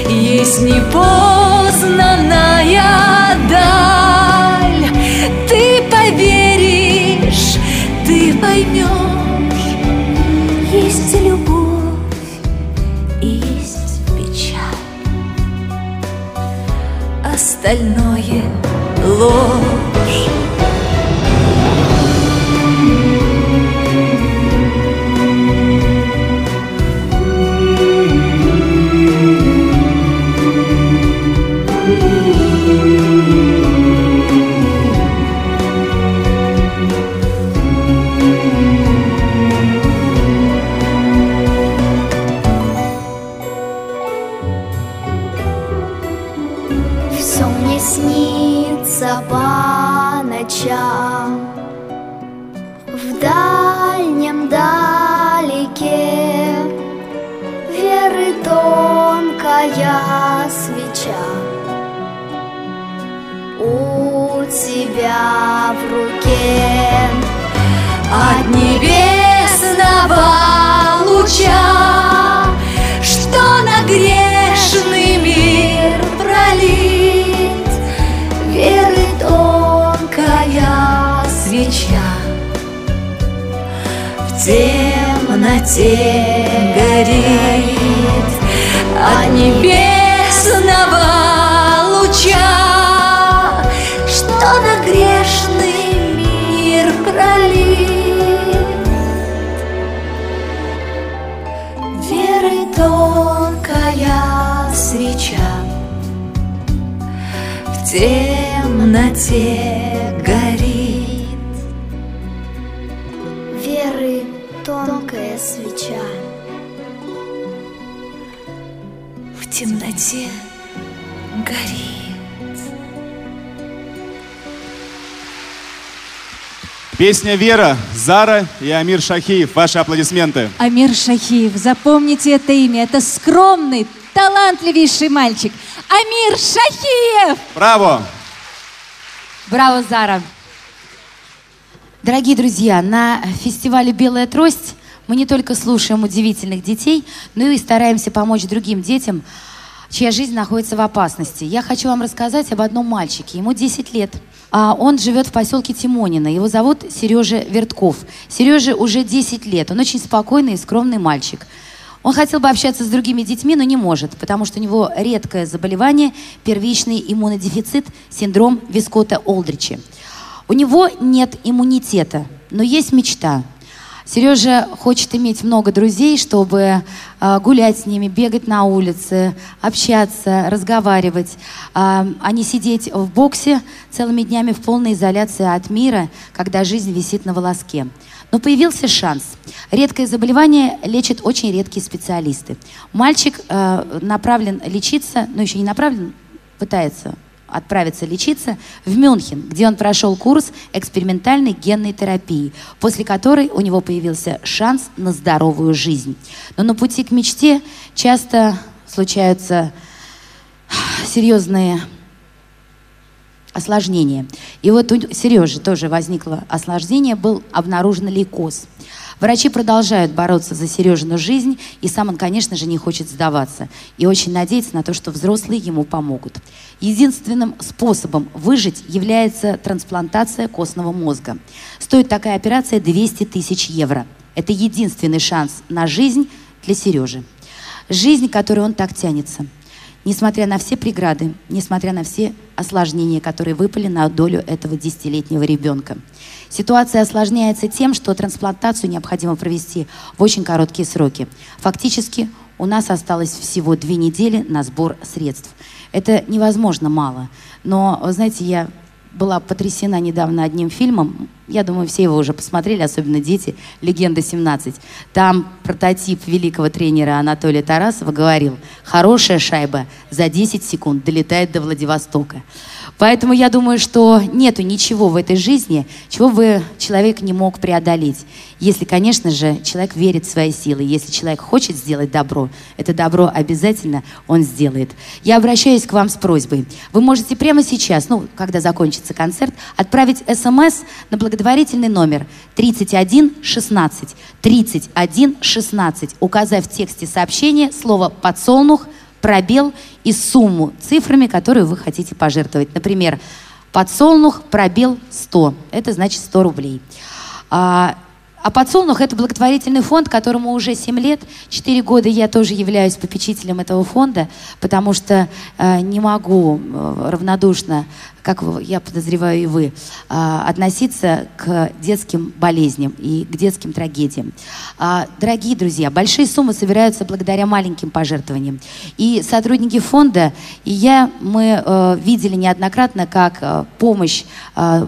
Есть непознанная olur. Темноте горит От небесного луча Что на грешный мир пролит. Веры тонкая свеча В темноте горит свеча В темноте горит Песня «Вера», Зара и Амир Шахиев. Ваши аплодисменты. Амир Шахиев, запомните это имя. Это скромный, талантливейший мальчик. Амир Шахиев! Браво! Браво, Зара! Дорогие друзья, на фестивале «Белая трость» мы не только слушаем удивительных детей, но и стараемся помочь другим детям, чья жизнь находится в опасности. Я хочу вам рассказать об одном мальчике. Ему 10 лет. А Он живет в поселке Тимонина. Его зовут Сережа Вертков. Сереже уже 10 лет. Он очень спокойный и скромный мальчик. Он хотел бы общаться с другими детьми, но не может, потому что у него редкое заболевание, первичный иммунодефицит, синдром Вискота-Олдрича. У него нет иммунитета, но есть мечта. Сережа хочет иметь много друзей, чтобы э, гулять с ними, бегать на улице, общаться, разговаривать, а, а не сидеть в боксе целыми днями в полной изоляции от мира, когда жизнь висит на волоске. Но появился шанс. Редкое заболевание лечат очень редкие специалисты. Мальчик э, направлен лечиться, ну еще не направлен, пытается отправиться лечиться в Мюнхен, где он прошел курс экспериментальной генной терапии, после которой у него появился шанс на здоровую жизнь. Но на пути к мечте часто случаются серьезные осложнения. И вот у Сережи тоже возникло осложнение, был обнаружен лейкоз. Врачи продолжают бороться за Сережину жизнь, и сам он, конечно же, не хочет сдаваться. И очень надеется на то, что взрослые ему помогут. Единственным способом выжить является трансплантация костного мозга. Стоит такая операция 200 тысяч евро. Это единственный шанс на жизнь для Сережи. Жизнь, которой он так тянется – несмотря на все преграды, несмотря на все осложнения, которые выпали на долю этого десятилетнего ребенка. Ситуация осложняется тем, что трансплантацию необходимо провести в очень короткие сроки. Фактически у нас осталось всего две недели на сбор средств. Это невозможно мало. Но, знаете, я была потрясена недавно одним фильмом. Я думаю, все его уже посмотрели, особенно дети. «Легенда 17». Там прототип великого тренера Анатолия Тарасова говорил, хорошая шайба за 10 секунд долетает до Владивостока. Поэтому я думаю, что нету ничего в этой жизни, чего бы человек не мог преодолеть. Если, конечно же, человек верит в свои силы, если человек хочет сделать добро, это добро обязательно он сделает. Я обращаюсь к вам с просьбой. Вы можете прямо сейчас, ну, когда закончится концерт, отправить смс на благотворительный номер 3116. 3116, указав в тексте сообщения слово «подсолнух», пробел и сумму цифрами, которые вы хотите пожертвовать. Например, подсолнух, пробел 100. Это значит 100 рублей. А, подсолнух – это благотворительный фонд, которому уже 7 лет. 4 года я тоже являюсь попечителем этого фонда, потому что э, не могу э, равнодушно, как я подозреваю и вы, э, относиться к детским болезням и к детским трагедиям. Э, дорогие друзья, большие суммы собираются благодаря маленьким пожертвованиям. И сотрудники фонда, и я, мы э, видели неоднократно, как э, помощь э,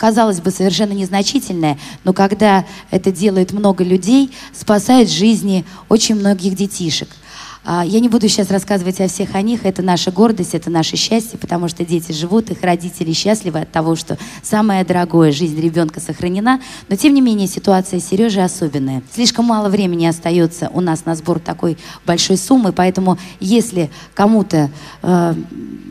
казалось бы, совершенно незначительное, но когда это делает много людей, спасает жизни очень многих детишек. А, я не буду сейчас рассказывать о всех о них. Это наша гордость, это наше счастье, потому что дети живут, их родители счастливы от того, что самое дорогое, жизнь ребенка сохранена. Но, тем не менее, ситуация Сережи особенная. Слишком мало времени остается у нас на сбор такой большой суммы, поэтому если кому-то э,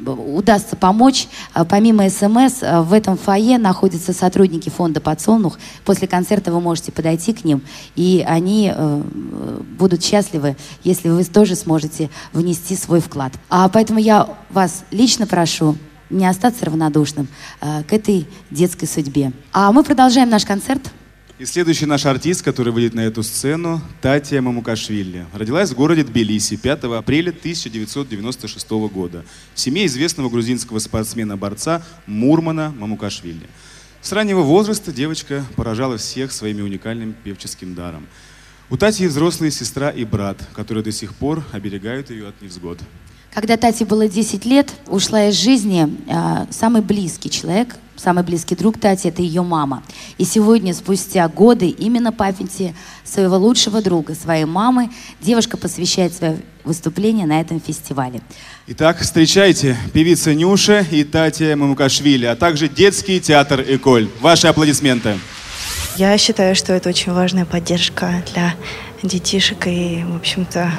удастся помочь, э, помимо СМС, э, в этом фойе находятся сотрудники фонда «Подсолнух». После концерта вы можете подойти к ним, и они э, будут счастливы, если вы тоже сможете внести свой вклад. А поэтому я вас лично прошу не остаться равнодушным э, к этой детской судьбе. А мы продолжаем наш концерт. И следующий наш артист, который выйдет на эту сцену, Татья Мамукашвили. Родилась в городе Тбилиси 5 апреля 1996 года в семье известного грузинского спортсмена-борца Мурмана Мамукашвили. С раннего возраста девочка поражала всех своим уникальным певческим даром. У Тати взрослая сестра и брат, которые до сих пор оберегают ее от невзгод. Когда Тате было 10 лет, ушла из жизни э, самый близкий человек, самый близкий друг Тати – это ее мама. И сегодня, спустя годы, именно памяти своего лучшего друга, своей мамы, девушка посвящает свое выступление на этом фестивале. Итак, встречайте певица Нюша и Татья Мамукашвили, а также детский театр «Эколь». Ваши аплодисменты. Я считаю, что это очень важная поддержка для детишек и, в общем-то,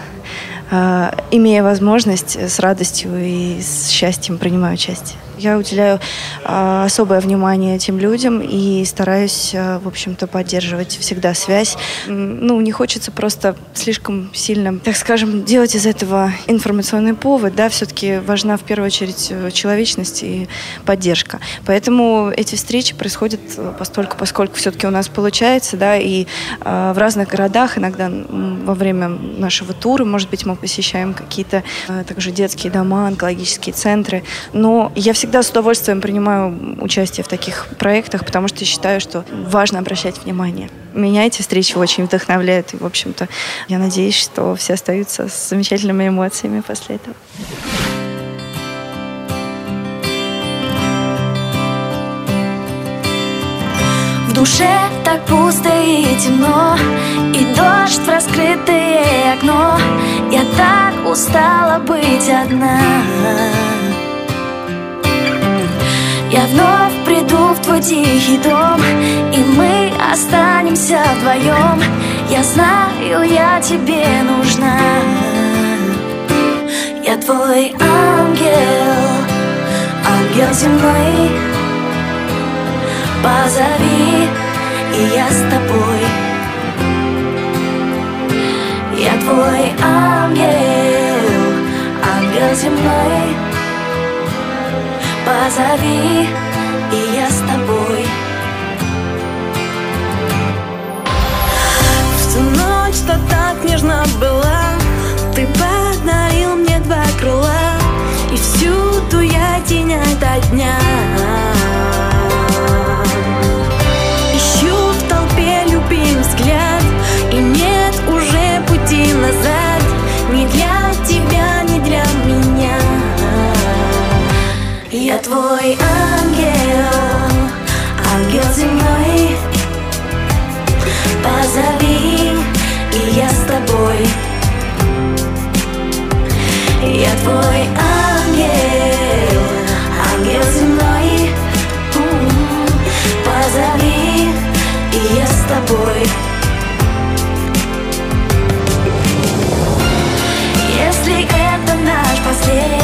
имея возможность, с радостью и с счастьем принимаю участие. Я уделяю э, особое внимание этим людям и стараюсь, э, в общем-то, поддерживать всегда связь. Ну, не хочется просто слишком сильно, так скажем, делать из этого информационный повод, да, все-таки важна в первую очередь э, человечность и поддержка. Поэтому эти встречи происходят э, постольку, поскольку все-таки у нас получается, да, и э, в разных городах иногда во время нашего тура, может быть, мы посещаем какие-то э, также детские дома, онкологические центры, но я всегда с удовольствием принимаю участие в таких проектах, потому что считаю, что важно обращать внимание. Меня эти встречи очень вдохновляют, и, в общем-то, я надеюсь, что все остаются с замечательными эмоциями после этого. Душе так пусто и темно И дождь в раскрытое окно. Я так устала быть одна. Я вновь приду в твой тихий дом И мы останемся вдвоем. Я знаю, я тебе нужна. Я твой ангел Ангел земной Позови, и я с тобой. Я твой ангел Ангел земной. Позови, и я с тобой. В ту ночь, что так нежно была Ты подарил мне два крыла И всюду я тень ото дня Твой ангел Ангел земной. Позови, и я с тобой. Я твой ангел Ангел земной. М, Позови, и я с тобой. Если это наш последний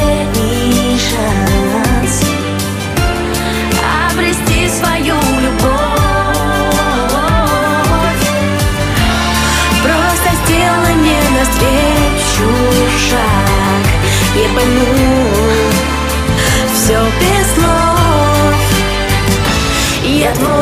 навстречу шаг. Я пойму все без слов. Я твой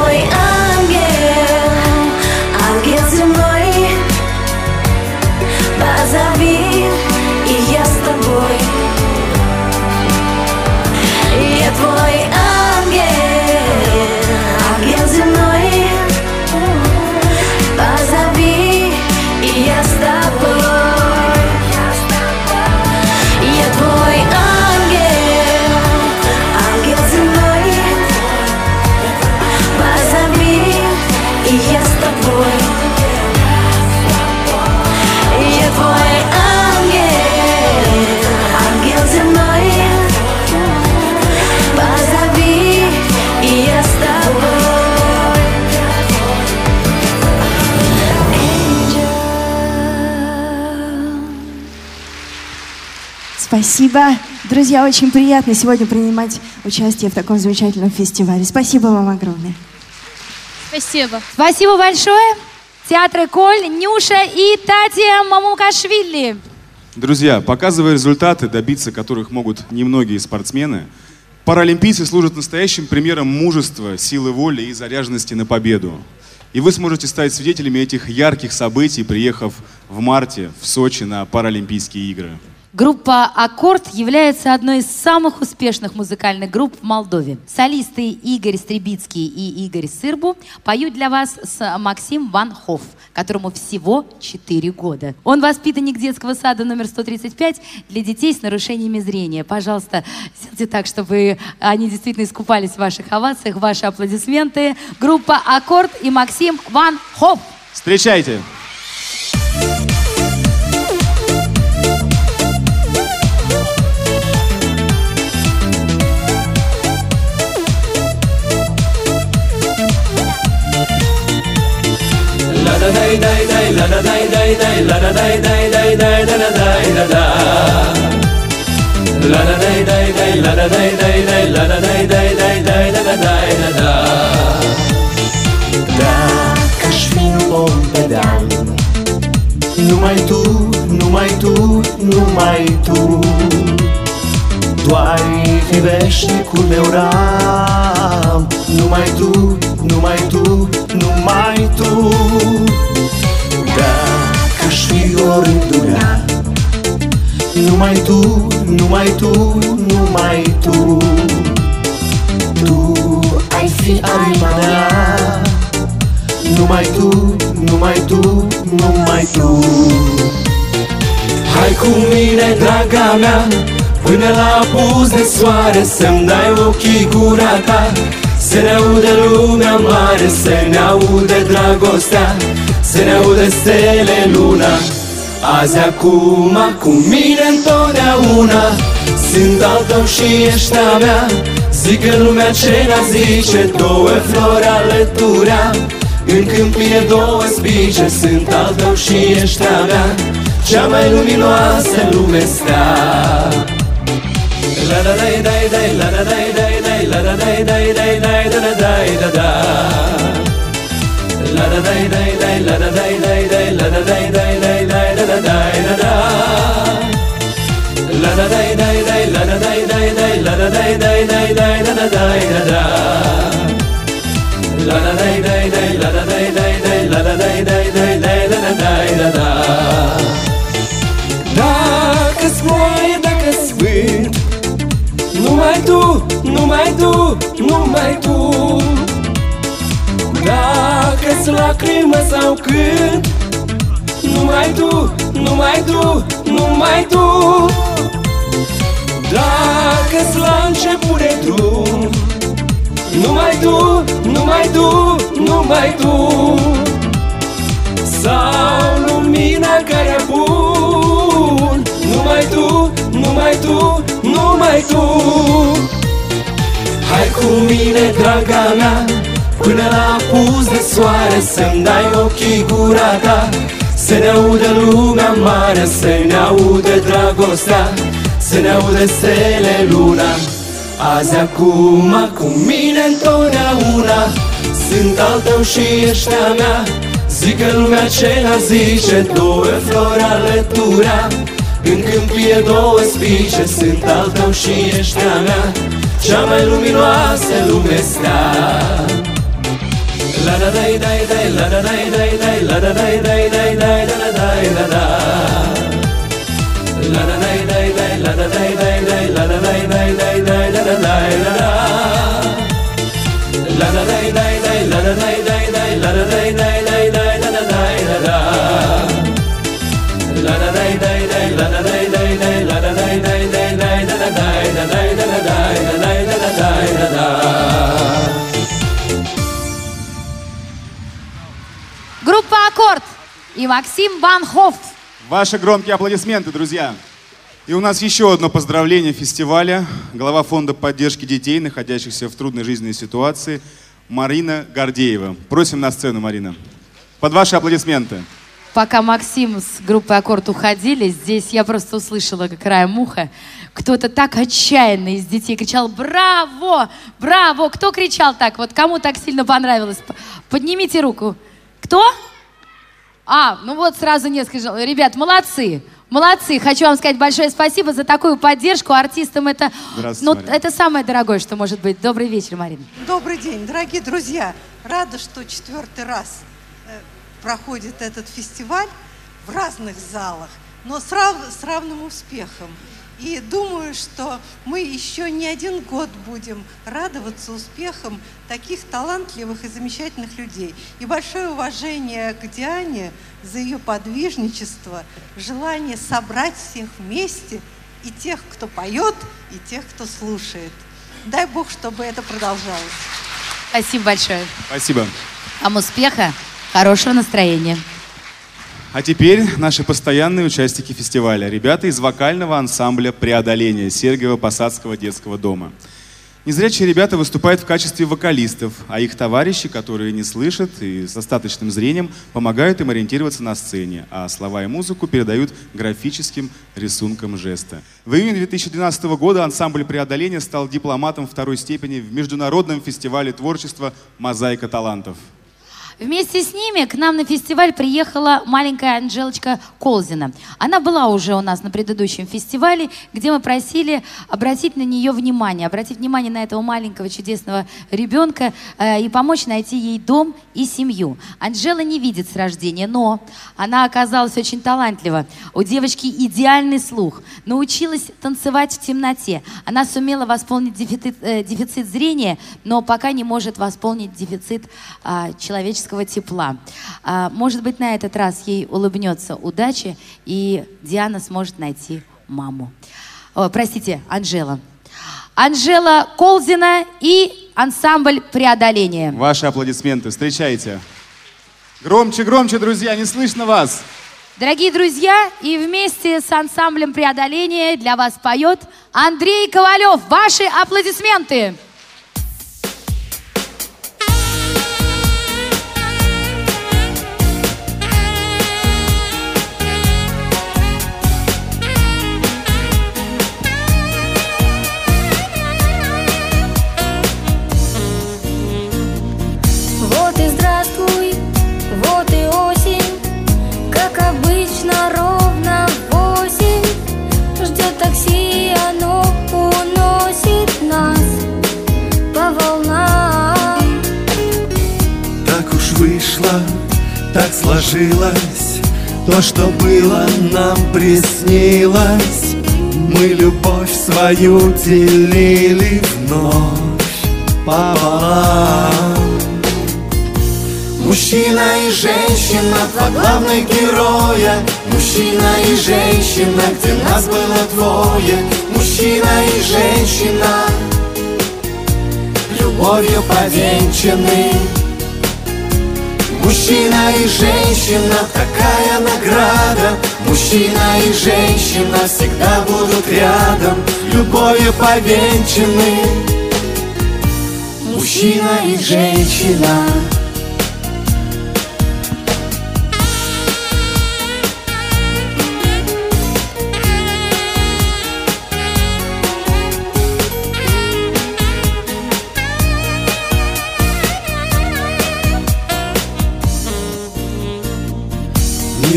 Спасибо. Друзья, очень приятно сегодня принимать участие в таком замечательном фестивале. Спасибо вам огромное. Спасибо. Спасибо большое. Театр Коль, Нюша и Татья Мамукашвили. Друзья, показывая результаты, добиться которых могут немногие спортсмены, паралимпийцы служат настоящим примером мужества, силы воли и заряженности на победу. И вы сможете стать свидетелями этих ярких событий, приехав в марте в Сочи на Паралимпийские игры. Группа «Аккорд» является одной из самых успешных музыкальных групп в Молдове. Солисты Игорь Стребицкий и Игорь Сырбу поют для вас с Максим Ван Хофф, которому всего 4 года. Он воспитанник детского сада номер 135 для детей с нарушениями зрения. Пожалуйста, сделайте так, чтобы они действительно искупались в ваших овациях, ваши аплодисменты. Группа «Аккорд» и Максим Ван Хофф. Встречайте! La dai dai dai la da dai dai dai la da dai dai dai dai da da dai da da La da dai dai dai la da dai dai dai la da dai dai dai dai da da dai da da Dacă aș fi un om pedal Numai tu, numai tu, numai tu Tu ai fi veșnicul meu ram. Numai tu, numai tu, numai tu. Dacă aș fi o rândunea Numai tu, numai tu, numai tu. Tu ai fi arima mea. Numai tu, numai tu, numai tu. Hai cu mine, draga mea Până la apus de soare Să-mi dai ochii gura ta. Să ne audă lumea mare, să ne audă dragostea. Să ne audă stele luna. Azi acum, cu mine întotdeauna. Sunt al tău și ești a mea. Zică lumea ce ne zice Două flori alăturea În câmpie două spice Sunt al tău și ești a mea. Cea mai luminoasă lume stea la da day day day la da day day day la da day day day day da da day da da la da day day day la da day day day la da day day day day da da day da da la da day day day la da day day day la da day day day day da da day da da la da day day day la da day day numai tu Dacă-ți lacrimă sau cânt Numai tu, numai tu, numai tu. Dacă-ți la început de drum Numai tu, numai tu, numai tu. Sau lumina care bun Numai tu, numai tu, numai tu Hai cu mine, draga mea Până la apus de soare Să-mi dai ochii gura ta. Să ne audă lumea mare Să ne audă dragostea Să ne audă stele luna. Azi acum cu mine întotdeauna Sunt al tău și ești a mea. Zică lumea ce la zice Două flori alătura. În câmpie două spice Sunt al tău și ești a mea Cea mai luminoasă lume stea La da dai dai dai la da dai dai dai la da dai dai dai dai da da dai da da La da dai dai dai la da dai dai dai la da dai dai dai dai da da dai da da La da dai dai dai la da dai dai dai la da dai dai dai dai da da dai da da La da dai dai dai la «Аккорд» и Максим Банхоф. Ваши громкие аплодисменты, друзья. И у нас еще одно поздравление фестиваля. Глава фонда поддержки детей, находящихся в трудной жизненной ситуации, Марина Гордеева. Просим на сцену, Марина. Под ваши аплодисменты. Пока Максим с группой «Аккорд» уходили, здесь я просто услышала, как краем уха, кто-то так отчаянно из детей кричал «Браво! Браво!» Кто кричал так? Вот кому так сильно понравилось? Поднимите руку. Кто? А, ну вот сразу несколько. Ребят, молодцы. Молодцы. Хочу вам сказать большое спасибо за такую поддержку. Артистам это, ну, Марина. это самое дорогое, что может быть. Добрый вечер, Марина. Добрый день, дорогие друзья. Рада, что четвертый раз э, проходит этот фестиваль в разных залах, но с, рав- с равным успехом. И думаю, что мы еще не один год будем радоваться успехам таких талантливых и замечательных людей. И большое уважение к Диане за ее подвижничество, желание собрать всех вместе, и тех, кто поет, и тех, кто слушает. Дай Бог, чтобы это продолжалось. Спасибо большое. Спасибо. Вам успеха, хорошего настроения. А теперь наши постоянные участники фестиваля. Ребята из вокального ансамбля «Преодоление» Сергиево-Посадского детского дома. Незрячие ребята выступают в качестве вокалистов, а их товарищи, которые не слышат и с достаточным зрением, помогают им ориентироваться на сцене, а слова и музыку передают графическим рисунком жеста. В июне 2012 года ансамбль «Преодоление» стал дипломатом второй степени в Международном фестивале творчества «Мозаика талантов». Вместе с ними к нам на фестиваль приехала маленькая Анжелочка Колзина. Она была уже у нас на предыдущем фестивале, где мы просили обратить на нее внимание, обратить внимание на этого маленького чудесного ребенка э, и помочь найти ей дом и семью. Анжела не видит с рождения, но она оказалась очень талантлива. У девочки идеальный слух, научилась танцевать в темноте. Она сумела восполнить дефицит, э, дефицит зрения, но пока не может восполнить дефицит а, человеческого тепла. А, может быть, на этот раз ей улыбнется удача, и Диана сможет найти маму. О, простите, Анжела. Анжела Колзина и ансамбль «Преодоление». Ваши аплодисменты. Встречайте. Громче, громче, друзья, не слышно вас. Дорогие друзья, и вместе с ансамблем «Преодоление» для вас поет Андрей Ковалев. Ваши аплодисменты. Так сложилось. То, что было, нам приснилось. Мы любовь свою делили вновь пополам. Мужчина и женщина, два главных героя. Мужчина и женщина, где нас было двое. Мужчина и женщина, любовью повенчаны Мужчина и женщина, такая награда. Мужчина и женщина всегда будут рядом Любовью повенчаны. Мужчина и женщина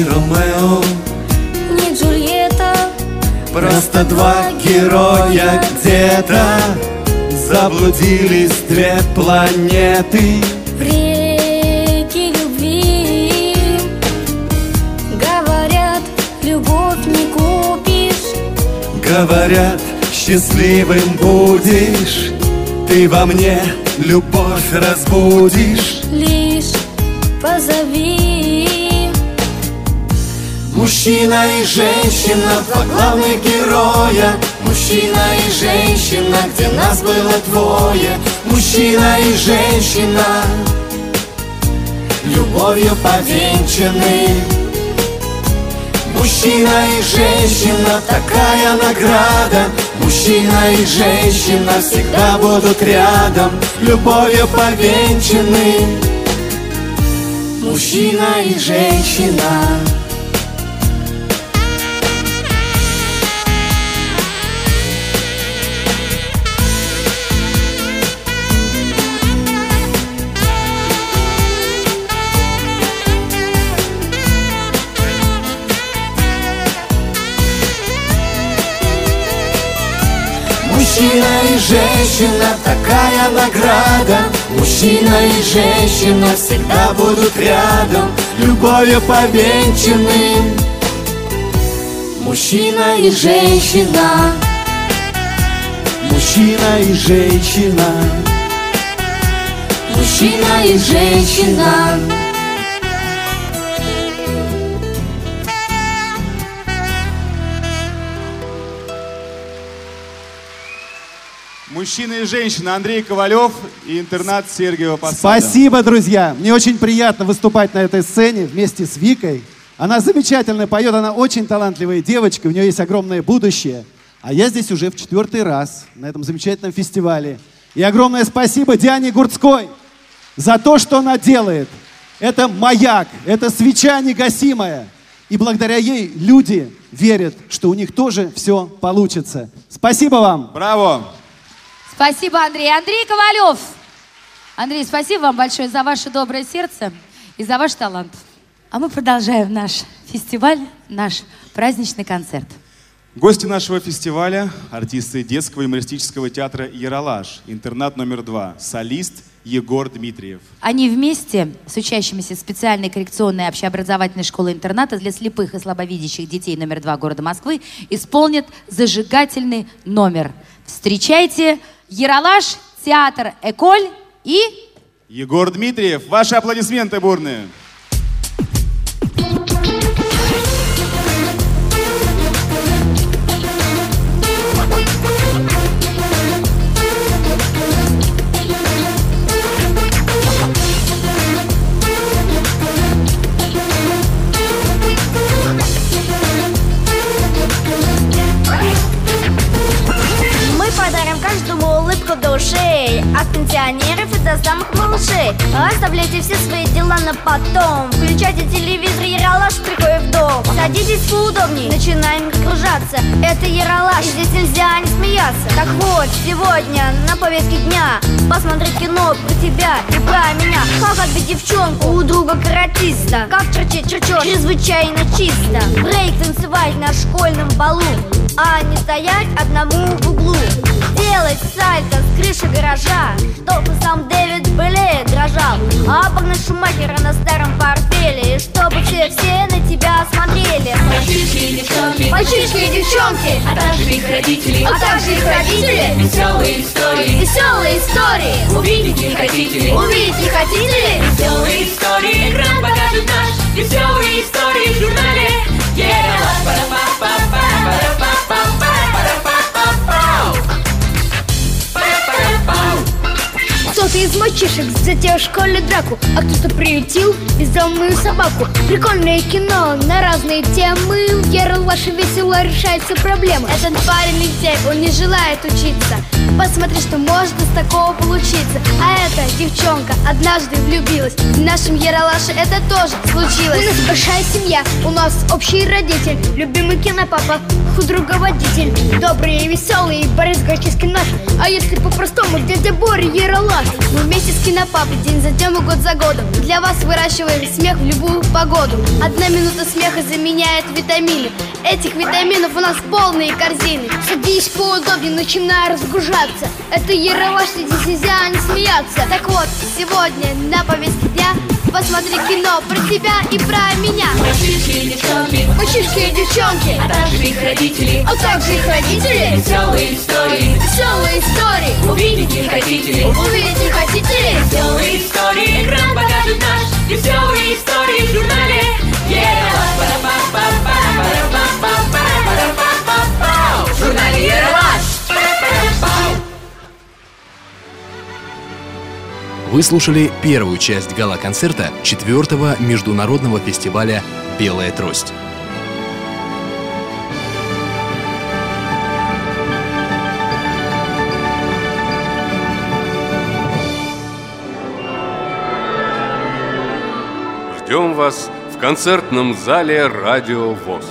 Ромео, Не Джульетта, просто два героя где-то Заблудились две планеты в реке любви. Говорят, любовь не купишь. Говорят, счастливым будешь Ты во мне любовь разбудишь Лишь позови. Мужчина и женщина, два главных героя. Мужчина и женщина, где нас было двое. Мужчина и женщина, любовью повенчаны. Мужчина и женщина, такая награда. Мужчина и женщина всегда будут рядом Любовью повенчаны. Мужчина и женщина Мужчина и женщина, такая награда. Мужчина и женщина всегда будут рядом. Любовью повенчаны. Мужчина и женщина. Мужчина и женщина. Мужчина и женщина. Мужчина и женщина Андрей Ковалев и интернат Сергиева Посада. Спасибо, друзья. Мне очень приятно выступать на этой сцене вместе с Викой. Она замечательно поет, она очень талантливая девочка, у нее есть огромное будущее. А я здесь уже в четвертый раз на этом замечательном фестивале. И огромное спасибо Диане Гурцкой за то, что она делает. Это маяк, это свеча негасимая. И благодаря ей люди верят, что у них тоже все получится. Спасибо вам. Браво. Спасибо, Андрей. Андрей Ковалев. Андрей, спасибо вам большое за ваше доброе сердце и за ваш талант. А мы продолжаем наш фестиваль, наш праздничный концерт. Гости нашего фестиваля – артисты детского юмористического театра «Яралаш», интернат номер два, солист Егор Дмитриев. Они вместе с учащимися специальной коррекционной общеобразовательной школы-интерната для слепых и слабовидящих детей номер два города Москвы исполнят зажигательный номер. Встречайте Яралаш, театр «Эколь» и Егор Дмитриев, ваши аплодисменты бурные. Ушей От пенсионеров и до самых малышей. Оставляйте все свои дела на потом. Включайте телевизор, Яралаш, приходит в дом. Садитесь поудобнее, начинаем кружаться. Это Яралаш, и здесь нельзя не смеяться. Так вот, сегодня на повестке дня. Посмотреть кино про тебя и про меня. Как отбить девчонку у друга каратиста? Как чертить черчок? Чрезвычайно чисто. Брейк танцевать на школьном балу А не стоять одному в углу. Делать сальто с крыши гаража Чтобы сам Дэвид Белле дрожал. А обогнать Шумахера на старом портфеле И чтобы все-все на тебя смотрели. Мальчишки и девчонки, Мальчишки и девчонки. А также их родители, А также их родители. Веселые истории, Веселые истории. Увидеть не хотите ли? Увидеть не хотите ли? Веселые истории, экран покажет наш. Веселые истории в журнале. Ералаш, пара-па-па-па, пара-па-па-па, Кто-то из мальчишек затеял в школе драку А кто-то приютил бездомную собаку. Прикольное кино на разные темы. В Ералаше весело решается проблема Этот парень лентяй, он не желает учиться. Посмотри, что может из такого получиться. А эта девчонка однажды влюбилась. В нашем Ералаше это тоже случилось. У нас большая семья, у нас общий родитель Любимый кинопапа, худруговодитель Добрый и веселый Борис Гачевский наш. А если по-простому, дядя Боря Ералаш? Мы вместе с кинопапой день за днем и год за годом. Для вас выращиваем смех в любую погоду. Одна минута смеха заменяет витамины. Этих витаминов у нас полные корзины. Садись поудобнее, начинай разгружаться. Это Ералаш, здесь нельзя не смеяться. Так вот, сегодня на повестке дня Посмотри кино про тебя и про меня. Мальчишки и девчонки, Мальчишки и девчонки. А также их родители, А также их родители. Веселые истории, Веселые истории. Увидеть не хотите ли? Увидеть не хотите ли? Веселые истории, экран покажет наш. Веселые истории в журнале. Ералаш, Вы слушали первую часть гала-концерта четвертого международного фестиваля «Белая трость». Ждем вас в концертном зале «Радио ВОЗ».